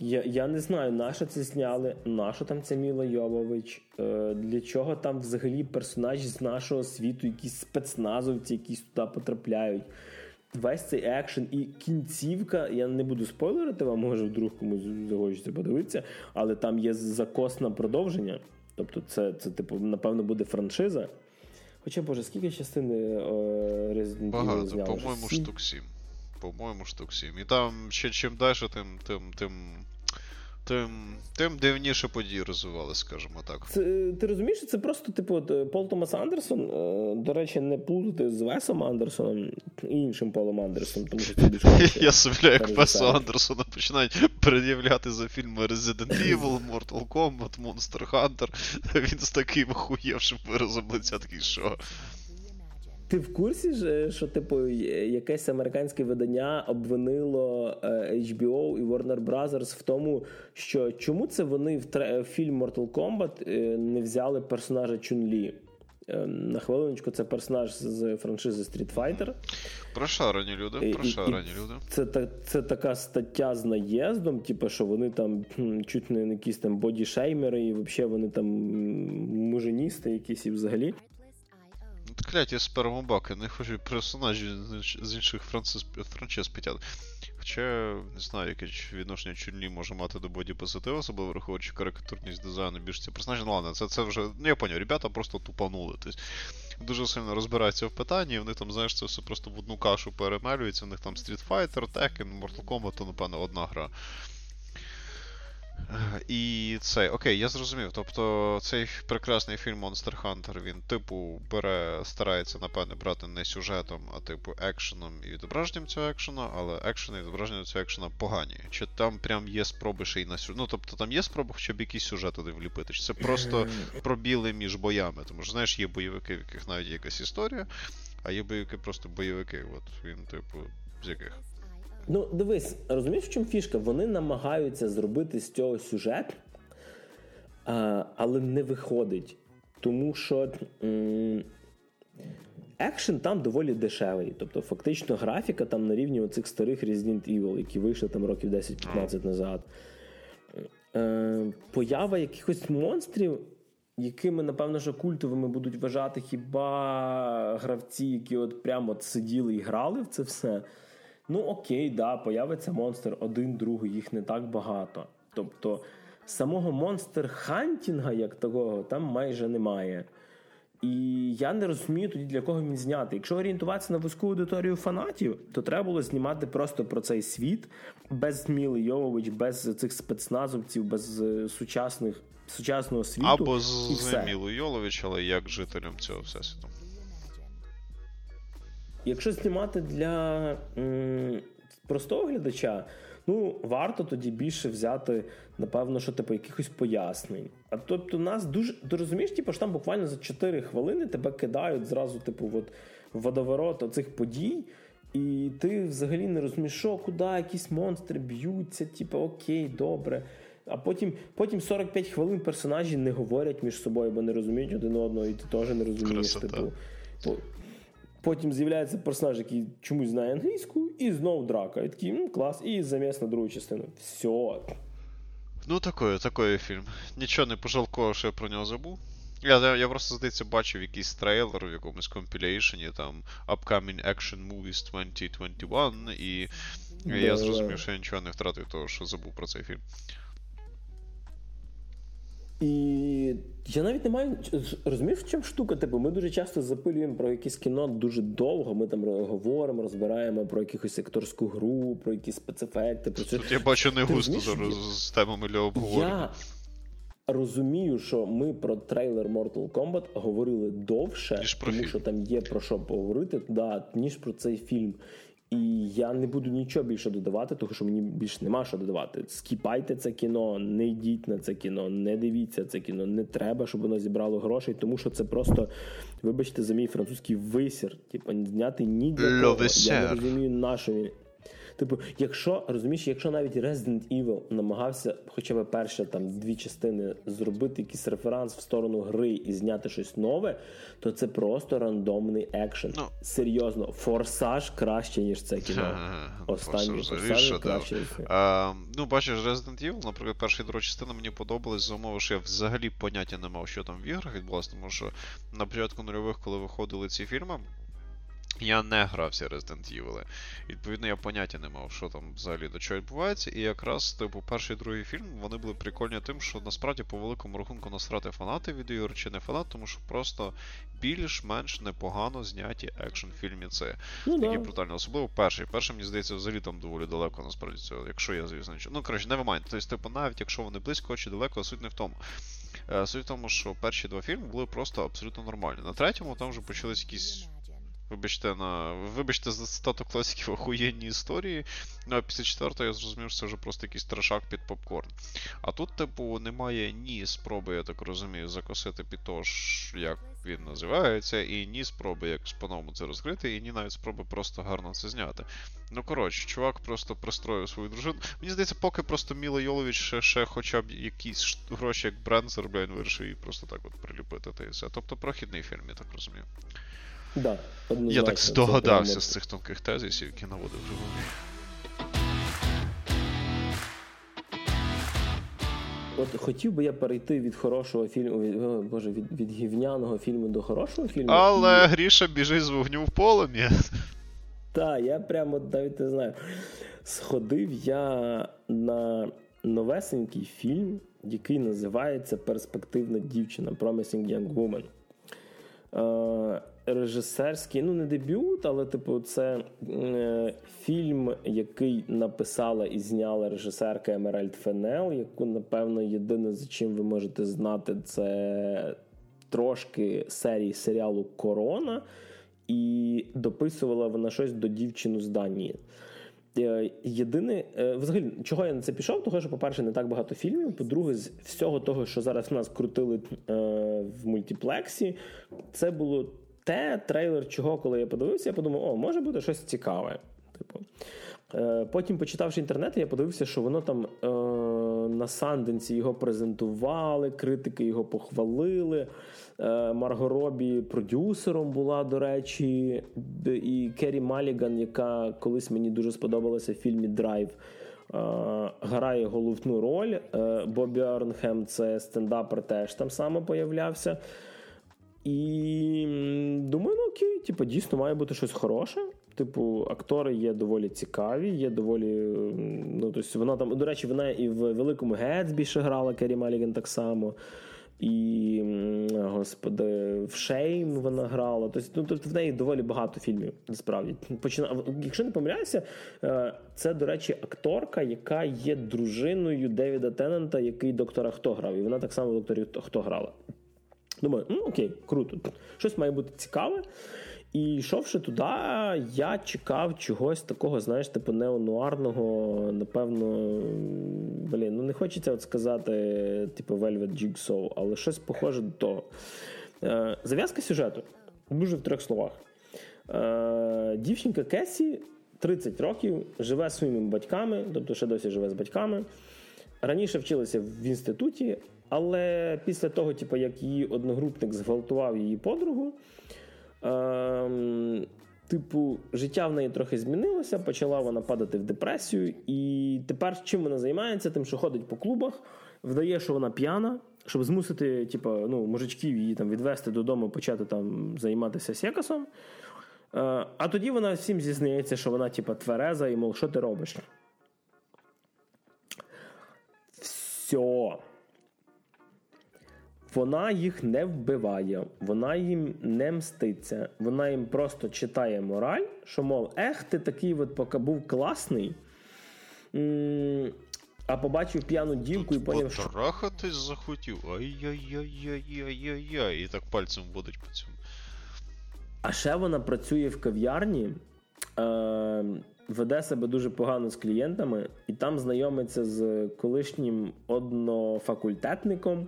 Я я не знаю, на що це зняли, на що там ця Міла Йовович, е, для чого там взагалі персонажі з нашого світу, якісь спецназовці, якісь туди потрапляють. Весь цей екшен і кінцівка, я не буду спойлерити, вам може вдруг комусь захочеться подивитися, але там є закосне продовження. Тобто, це, це типу, напевно, буде франшиза. Хоча, Боже, скільки частин е, Resident Багато, зняли? по-моєму, штук 7. По-моєму, штук 7. І там ще чим далі, тим тим, тим тим тим дивніше події розвивали, скажімо так. Це, Ти розумієш, це просто, типу, Пол Томас Андерсон, е, до речі, не плутати з Весом Андерсоном і іншим Полом Андерсоном, тому що це більше. Я собі, як Весу Андерсона починають пред'являти за фільми Resident Evil, Mortal Kombat, Monster Hunter. Він з таким охуєвшим виразом лиця такий, що. Ти в курсі, що типу якесь американське видання обвинило е, HBO і Warner Brothers в тому, що чому це вони в фільм Mortal Kombat е, не взяли персонажа Чун-Лі? Е, на хвилиночку, це персонаж з франшизи Street Fighter. Прошарені люди, прошарені люди. Це це, це така стаття з наїздом, типу, що вони там чуть не якісь там бодішеймери, і взагалі вони там муженісти якісь і взагалі. Кляті спермобаки, не хочу персонажі з інших франшиз підтягти. Хоча не знаю, яке відношення чульні може мати до боді позитиву, особливо враховуючи карикатурність дизайну більш ці персонажі. Ну ладно, це це вже. Ну я поняв, ребята просто тупанули. Тобто Дуже сильно розбираються в питанні, і вони там, знаєш, це все просто в одну кашу перемелюються. У них там Street Fighter, Tekken, Mortal Kombat, то, напевно, одна гра. І цей, окей, я зрозумів. Тобто цей прекрасний фільм Monster Hunter, він, типу, бере, старається, напевне, брати не сюжетом, а типу екшеном і відображенням цього екшена, але екшен і відображення цього екшена погані. Чи там прям є спроби ще й на сюжет? Ну, тобто там є спроба хоча б якийсь сюжет туди вліпити? Чи це просто пробіли між боями? Тому що, знаєш, є бойовики, в яких навіть є якась історія, а є бойовики просто бойовики. От він, типу, з яких. Ну, дивись, розумієш, в чому фішка? Вони намагаються зробити з цього сюжет. але не виходить. Тому що. Екшен там доволі дешевий. Тобто, фактично, графіка там на рівні оцих старих Resident Evil, які вийшли там років 10-15 назад. Е, Поява якихось монстрів, якими, напевно, що культовими будуть вважати хіба гравці, які от прямо от сиділи і грали в це все. Ну, окей, да, появиться монстр один, другий, їх не так багато. Тобто, самого монстр хантінга, як такого, там майже немає. І я не розумію тоді, для кого він зняти. Якщо орієнтуватися на вузьку аудиторію фанатів, то треба було знімати просто про цей світ без Міли Йовович, без цих спецназовців, без е, сучасних сучасного світу. Або з Мілою Йолович, але як жителям цього всесвіту. Якщо знімати для м, простого глядача, ну варто тоді більше взяти, напевно, що типу якихось пояснень. А тобто нас дуже ти розумієш, типу, що там буквально за 4 хвилини тебе кидають зразу, типу, от водоворот оцих подій. І ти взагалі не розумієш, що, куди якісь монстри б'ються, типу, окей, добре. А потім потім 45 хвилин персонажі не говорять між собою, бо не розуміють один одного, і ти теж не розумієш. Типу, Потім з'являється персонаж, який чомусь знає англійську, і знову драка. І такий клас, і заміс на другу частину. Все. Ну, такий, такий фільм. Нічого не пожалкував, що я про нього забув. Я я просто, здається, бачив якийсь трейлер в якомусь компілейшені, там Upcoming Action Movies 2021, і я зрозумів, що я нічого не втратив того, що забув про цей фільм. І я навіть не маю. Розумієш, в чому штука? Типу, ми дуже часто запилюємо про якесь кіно дуже довго. Ми там говоримо, розбираємо про якусь акторську гру, про якісь спецефекти. Про Тут я бачу не густо зараз з темами для обговорення. Я розумію, що ми про трейлер Mortal Kombat говорили довше, ніж про тому фільм. що там є про що поговорити, да, ніж про цей фільм. І я не буду нічого більше додавати, тому що мені більше нема що додавати. Скіпайте це кіно, не йдіть на це кіно, не дивіться це кіно. Не треба, щоб воно зібрало грошей, тому що це просто, вибачте, за мій французький висір. Типу, зняти ні для кого. Я не розумію, на що він. Типу, якщо розумієш, якщо навіть Resident Evil намагався хоча б перші там дві частини зробити якийсь референс в сторону гри і зняти щось нове, то це просто рандомний екшен. Ну, Серйозно, форсаж краще, ніж це кіно. Останній форсаж краще. А, ну, бачиш, Resident Evil, наприклад, перша і друга частина мені подобались за умови, що я взагалі поняття не мав, що там в іграх відбулося, тому що на початку нульових, коли виходили ці фільми. Я не грався Resident Evil. Відповідно, я поняття не мав, що там взагалі до чого відбувається. І якраз, типу, перший і другий фільм вони були прикольні тим, що насправді по великому рахунку насрати фанати від ігор чи не фанат, тому що просто більш-менш непогано зняті екшн фільмі це. Ну, Такі да. брутальні. Особливо перший. Перший, мені здається, взагалі там доволі далеко насправді цього, якщо я, звісно, нічого. Ну, коротше, never mind. Тобто, типу, навіть якщо вони близько чи далеко, суть не в тому. Суть в тому, що перші два фільми були просто абсолютно нормальні. На третьому там вже почались якісь. Вибачте, на вибачте за цитату класиків охуєнні історії. Ну а після четвертого я зрозумів, що це вже просто якийсь трешак під попкорн. А тут, типу, немає ні спроби, я так розумію, закосити під то, як він називається, і ні спроби якось по-новому це розкрити, і ні навіть спроби просто гарно це зняти. Ну коротше, чувак просто пристроїв свою дружину. Мені здається, поки просто Міла Йолович ще, ще хоча б якісь гроші, як бренд заробляє, він вирішив її просто так от приліпити та і все. Тобто прохідний фільм, я так розумію. Да, Я так здогадався з цих тонких тезисів, які наводив Живовий. От хотів би я перейти від хорошого фільму, від, боже, від від гівняного фільму до хорошого фільму. Але і... Гріша біжить з вогню в полум'я. Так, я прямо навіть не знаю. Сходив я на новесенький фільм, який називається Перспективна дівчина Promising Young Woman. Е, режисерський, ну не дебют, але типу, це е, фільм, який написала і зняла режисерка Емеральд Фенел, яку, напевно, єдине, за чим ви можете знати, це трошки серії серіалу Корона, і дописувала вона щось до дівчину з Данії. Е, єдине, е, взагалі, чого я на це пішов? Того, що, по-перше, не так багато фільмів. По-друге, з всього того, що зараз в нас крутили е, в мультиплексі, це було те трейлер, чого, коли я подивився, я подумав, о, може бути щось цікаве. Типу. Потім, почитавши інтернет, я подивився, що воно там на Санденсі його презентували, критики його похвалили. Е, Марго Робі продюсером була, до речі, і Керрі Маліган, яка колись мені дуже сподобалася в фільмі Драйв. Грає головну роль. Бобі Арнхем це стендапер, теж там саме появлявся. І думаю, ну окей, типу, дійсно має бути щось хороше. Типу, актори є доволі цікаві, є доволі. Ну, тобто вона там, до речі, вона і в Великому Гетсбі ще грала Керрі Маліган так само. І, господи, в Шейм вона грала. Тобто, ну, тобто в неї доволі багато фільмів, насправді. Почина... Якщо не помиляюся, е, це, до речі, акторка, яка є дружиною Девіда Теннента, який доктора Хто грав. І вона так само в докторі Хто грала. Думаю, ну окей, круто. Щось має бути цікаве. І йшовши туди, я чекав чогось такого, знаєш, типу неонуарного, напевно, блін, ну не хочеться от сказати, типу Velvet Jigsaw, але щось похоже до того. Е, зав'язка сюжету дуже в трьох словах. Е, дівчинка Кесі 30 років, живе своїми батьками, тобто ще досі живе з батьками. Раніше вчилася в інституті, але після того, типу, як її одногрупник зґвалтував її подругу. Ем, типу, життя в неї трохи змінилося, почала вона падати в депресію, і тепер чим вона займається? Тим, що ходить по клубах, вдає, що вона п'яна, щоб змусити типу, ну, мужичків її там відвести додому, почати там займатися секасом. Е, а тоді вона всім зізнається, що вона типу, твереза, і мов, що ти робиш? Все. Вона їх не вбиває, вона їм не мститься, вона їм просто читає мораль, що, мов, ех, ти такий от поки був класний, а побачив п'яну дівку і поняв, що. Трахатись захотів. Ай-яй-яй-яй-яй-яй-яй. І так пальцем водить по цьому. А ще вона працює в кав'ярні, е- веде себе дуже погано з клієнтами, і там знайомиться з колишнім однофакультетником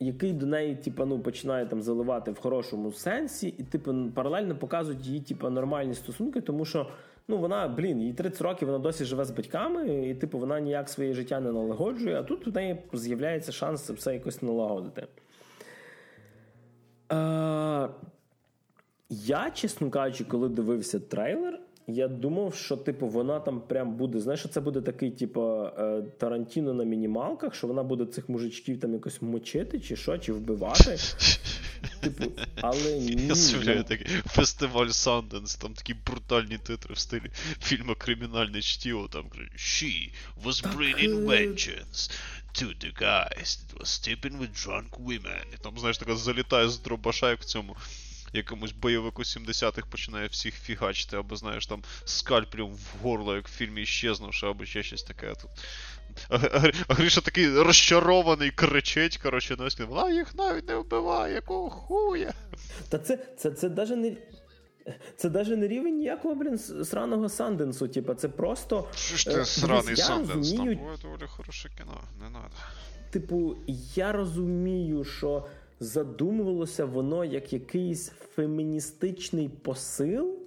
який до неї, типу, ну, починає там заливати в хорошому сенсі, і типу, паралельно показують її типу, нормальні стосунки, тому що ну, вона, блін, їй 30 років вона досі живе з батьками, і типу, вона ніяк своє життя не налагоджує, а тут у неї з'являється шанс все якось налагодити. Е, Я, чесно кажучи, коли дивився трейлер, я думав, що типу вона там прям буде. Знаєш, що це буде такий, типу, е, Тарантіно на мінімалках, що вона буде цих мужичків там якось мочити, чи що, чи вбивати. Типу, але ні. Я сумляю такий фестиваль Санденс, там такі брутальні титри в стилі фільму Кримінальне чтіво, там She was bringing е, vengeance to the guys that was stepping with drunk women. І там, знаєш, така залітає з дробаша, як в цьому якомусь бойовику 70-х починає всіх фігачити, або знаєш там скальпелем в горло, як в фільмі Іщезнувши, або ще щось таке тут. А Гріша такий розчарований, кричить, коротше, на весь вона їх навіть не вбиває, якого хуя. Та це це, це даже не. Це навіть не рівень ніякого, блін, сраного Санденсу. Типа, це просто. Що ж ти е, сраний Санденс? Там буває доволі хороше кіно, не надо. Типу, я розумію, що задумувалося воно як якийсь феміністичний посил,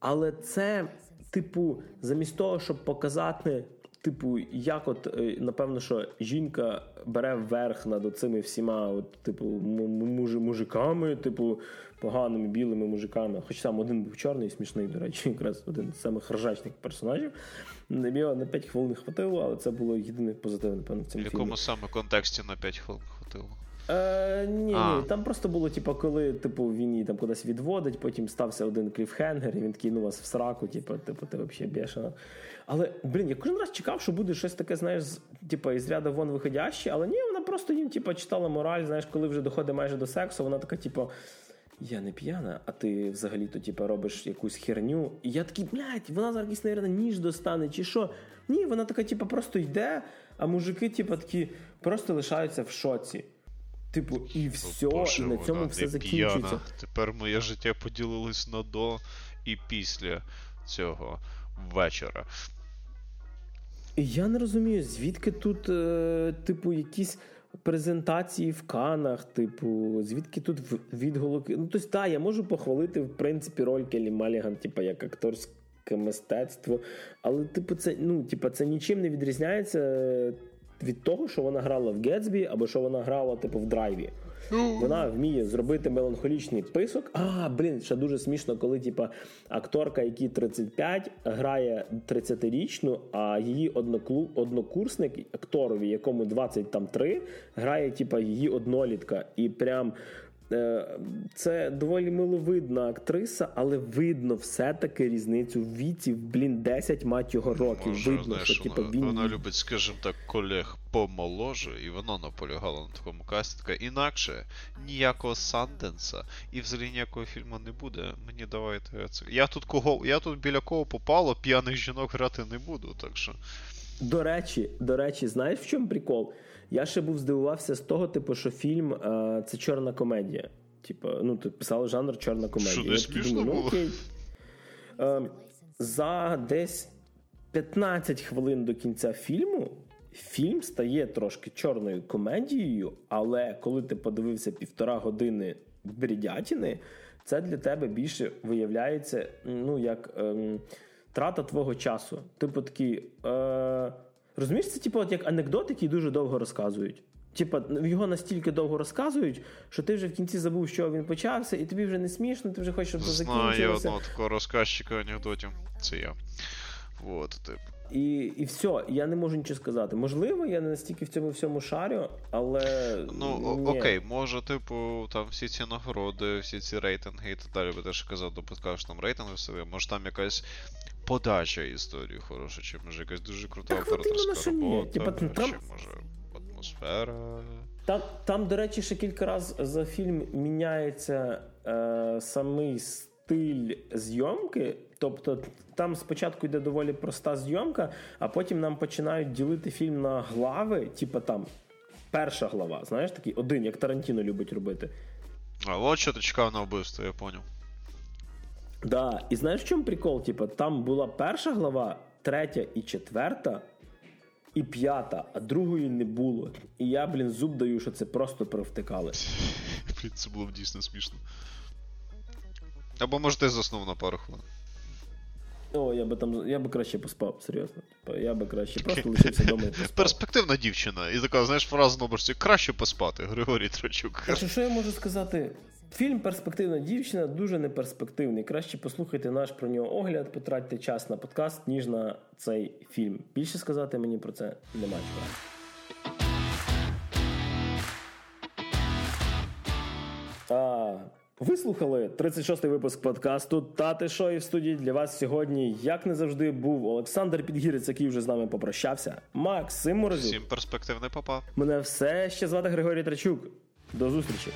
але це, типу, замість того, щоб показати. Типу, як от, е, напевно, що жінка бере верх над цими всіма, от, типу, муж, мужиками, типу, поганими білими мужиками. Хоч сам один був чорний смішний, до речі, якраз один з самих ржачних персонажів. Його на 5 хвилин хватило, але це було єдине позитивне, напевно, в цьому В якому саме контексті на 5 хвилин хватило? Е, Ні, ні, там просто було, типу, коли типу, він її там кудись відводить, потім стався один кліфхенгер, і він ну вас в сраку, типу, типу, ти взагалі бешена. Але, блін, я кожен раз чекав, що буде щось таке, знаєш, типу, із ряду вон виходяще, але ні, вона просто їм типу, читала мораль, знаєш, коли вже доходить майже до сексу, вона така, типу. Я не п'яна, а ти взагалі-то типу, робиш якусь херню. І я такий, блядь, вона зараз наверное, ніж достане, чи що. Ні, вона така, типу, просто йде, а мужики, типу, такі просто лишаються в шоці. Типу, і все, Боже, і на цьому все закінчується. П'яна. Тепер моє життя поділилось на до і після цього вечора. Я не розумію, звідки тут, е, типу, якісь презентації в канах, типу, звідки тут відголоки. Ну, тобто, так, я можу похвалити, в принципі, роль Келі Маліган, типу, як акторський мистецтво. Але, типу, це ну, типу, це нічим не відрізняється від того, що вона грала в Гетсбі або що вона грала, типу, в драйві. Ну. Вона вміє зробити меланхолічний писок. А, блін, ще дуже смішно, коли типа акторка, якій 35, грає 30-річну, а її одноклу... однокурсник акторові, якому 23, грає типа її однолітка. І прям це доволі миловидна актриса, але видно все-таки різницю в віці, блін, 10 мать його років. Може, видно, знаєш, що типу, він... Вона любить, скажімо так, колег помоложе, і вона наполягала на такому касті. Така, інакше ніякого Санденса і взагалі ніякого фільму не буде. Мені давайте це. Я тут кого, я тут біля кого попало, п'яних жінок грати не буду, так що. До речі, до речі, знаєш в чому прикол? Я ще був здивувався з того, типу, що фільм а, це чорна комедія. Типу, ну, тут писали жанр чорна комедія. Що не смішно ну, окей. А, за десь 15 хвилин до кінця фільму. Фільм стає трошки чорною комедією, але коли ти подивився півтора години бредятіни, це для тебе більше виявляється, ну, як ем, трата твого часу. Типу такий. Е, Розумієш, це типу, от як анекдот, який дуже довго розказують. Типа, його настільки довго розказують, що ти вже в кінці забув, що він почався, і тобі вже не смішно, ти вже хочеш, щоб це закінчилося. Знаю одного такого розказчика анекдотів. Це я. От, тип. І і все, я не можу нічого сказати. Можливо, я не настільки в цьому всьому шарю, але. Ну, ні. окей, може, типу, там всі ці нагороди, всі ці рейтинги і так далі, бо ти ж казав, допускаєш там рейтинги себе, може там якась подача історії хороша, чи може якась дуже крута так, операторська робота, Типа, там... чи може атмосфера. Там, там, до речі, ще кілька разів за фільм міняється е, самий стиль зйомки. Тобто там спочатку йде доволі проста зйомка, а потім нам починають ділити фільм на глави, типа там перша глава, знаєш, такий один, як Тарантіно любить робити. А от що ти чекав на вбивство, я поняв. Да, і знаєш в чому прикол? Типа, там була перша глава, третя і четверта, і п'ята, а другої не було. І я, блін, зуб даю, що це просто провтикали. Блін, це було дійсно смішно. Або може ти заснув на пару хвилин. О, я би там я би краще поспав, серйозно. Я би краще просто лишився вдома і поспав. Перспективна дівчина. І така, знаєш, фраза на краще поспати, Григорій Трачук. А що, що я можу сказати? Фільм Перспективна дівчина дуже неперспективний. Краще послухайте наш про нього огляд, потратьте час на подкаст, ніж на цей фільм. Більше сказати мені про це немає чого. А, ви слухали 36-й випуск подкасту Тати Шо і в студії для вас сьогодні, як не завжди, був Олександр Підгірець, який вже з нами попрощався. Максим Морозюк. Всім перспективний папа. Мене все ще звати Григорій Трачук. До зустрічі.